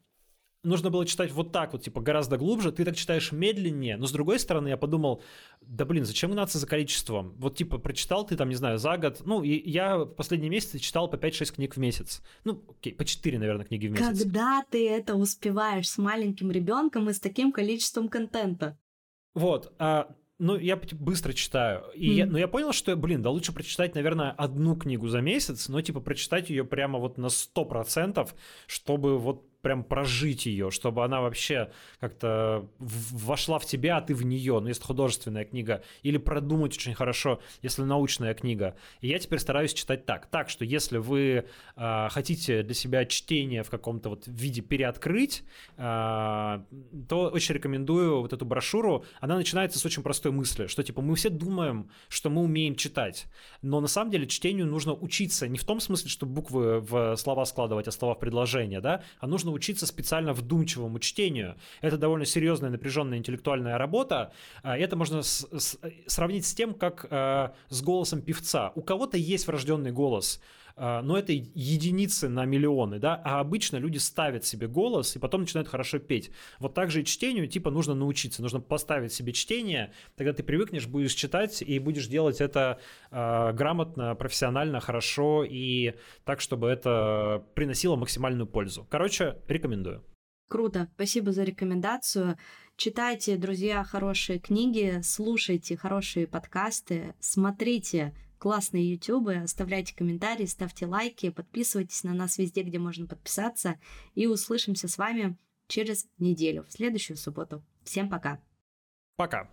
нужно было читать вот так вот, типа, гораздо глубже, ты так читаешь медленнее, но с другой стороны я подумал, да блин, зачем гнаться за количеством? Вот, типа, прочитал ты там, не знаю, за год, ну, и я в последние месяцы читал по 5-6 книг в месяц, ну, окей, по 4, наверное, книги в месяц. Когда ты это успеваешь с маленьким ребенком и с таким количеством контента? Вот, а, ну, я быстро читаю. И mm. я, но я понял, что, блин, да лучше прочитать, наверное, одну книгу за месяц, но, типа, прочитать ее прямо вот на 100%, чтобы вот прям прожить ее, чтобы она вообще как-то вошла в тебя, а ты в нее, ну, если художественная книга, или продумать очень хорошо, если научная книга. И я теперь стараюсь читать так. Так, что если вы э, хотите для себя чтение в каком-то вот виде переоткрыть, э, то очень рекомендую вот эту брошюру. Она начинается с очень простой мысли, что типа мы все думаем, что мы умеем читать, но на самом деле чтению нужно учиться не в том смысле, что буквы в слова складывать, а слова в предложения, да, а нужно нужно учиться специально вдумчивому чтению. Это довольно серьезная напряженная интеллектуальная работа. А, это можно с, с, сравнить с тем, как э, с голосом певца. У кого-то есть врожденный голос, но это единицы на миллионы, да, а обычно люди ставят себе голос и потом начинают хорошо петь. Вот так же и чтению, типа, нужно научиться, нужно поставить себе чтение, тогда ты привыкнешь, будешь читать и будешь делать это э, грамотно, профессионально, хорошо и так, чтобы это приносило максимальную пользу. Короче, рекомендую. Круто, спасибо за рекомендацию. Читайте, друзья, хорошие книги, слушайте хорошие подкасты, смотрите классные ютубы. Оставляйте комментарии, ставьте лайки, подписывайтесь на нас везде, где можно подписаться. И услышимся с вами через неделю, в следующую субботу. Всем пока. Пока.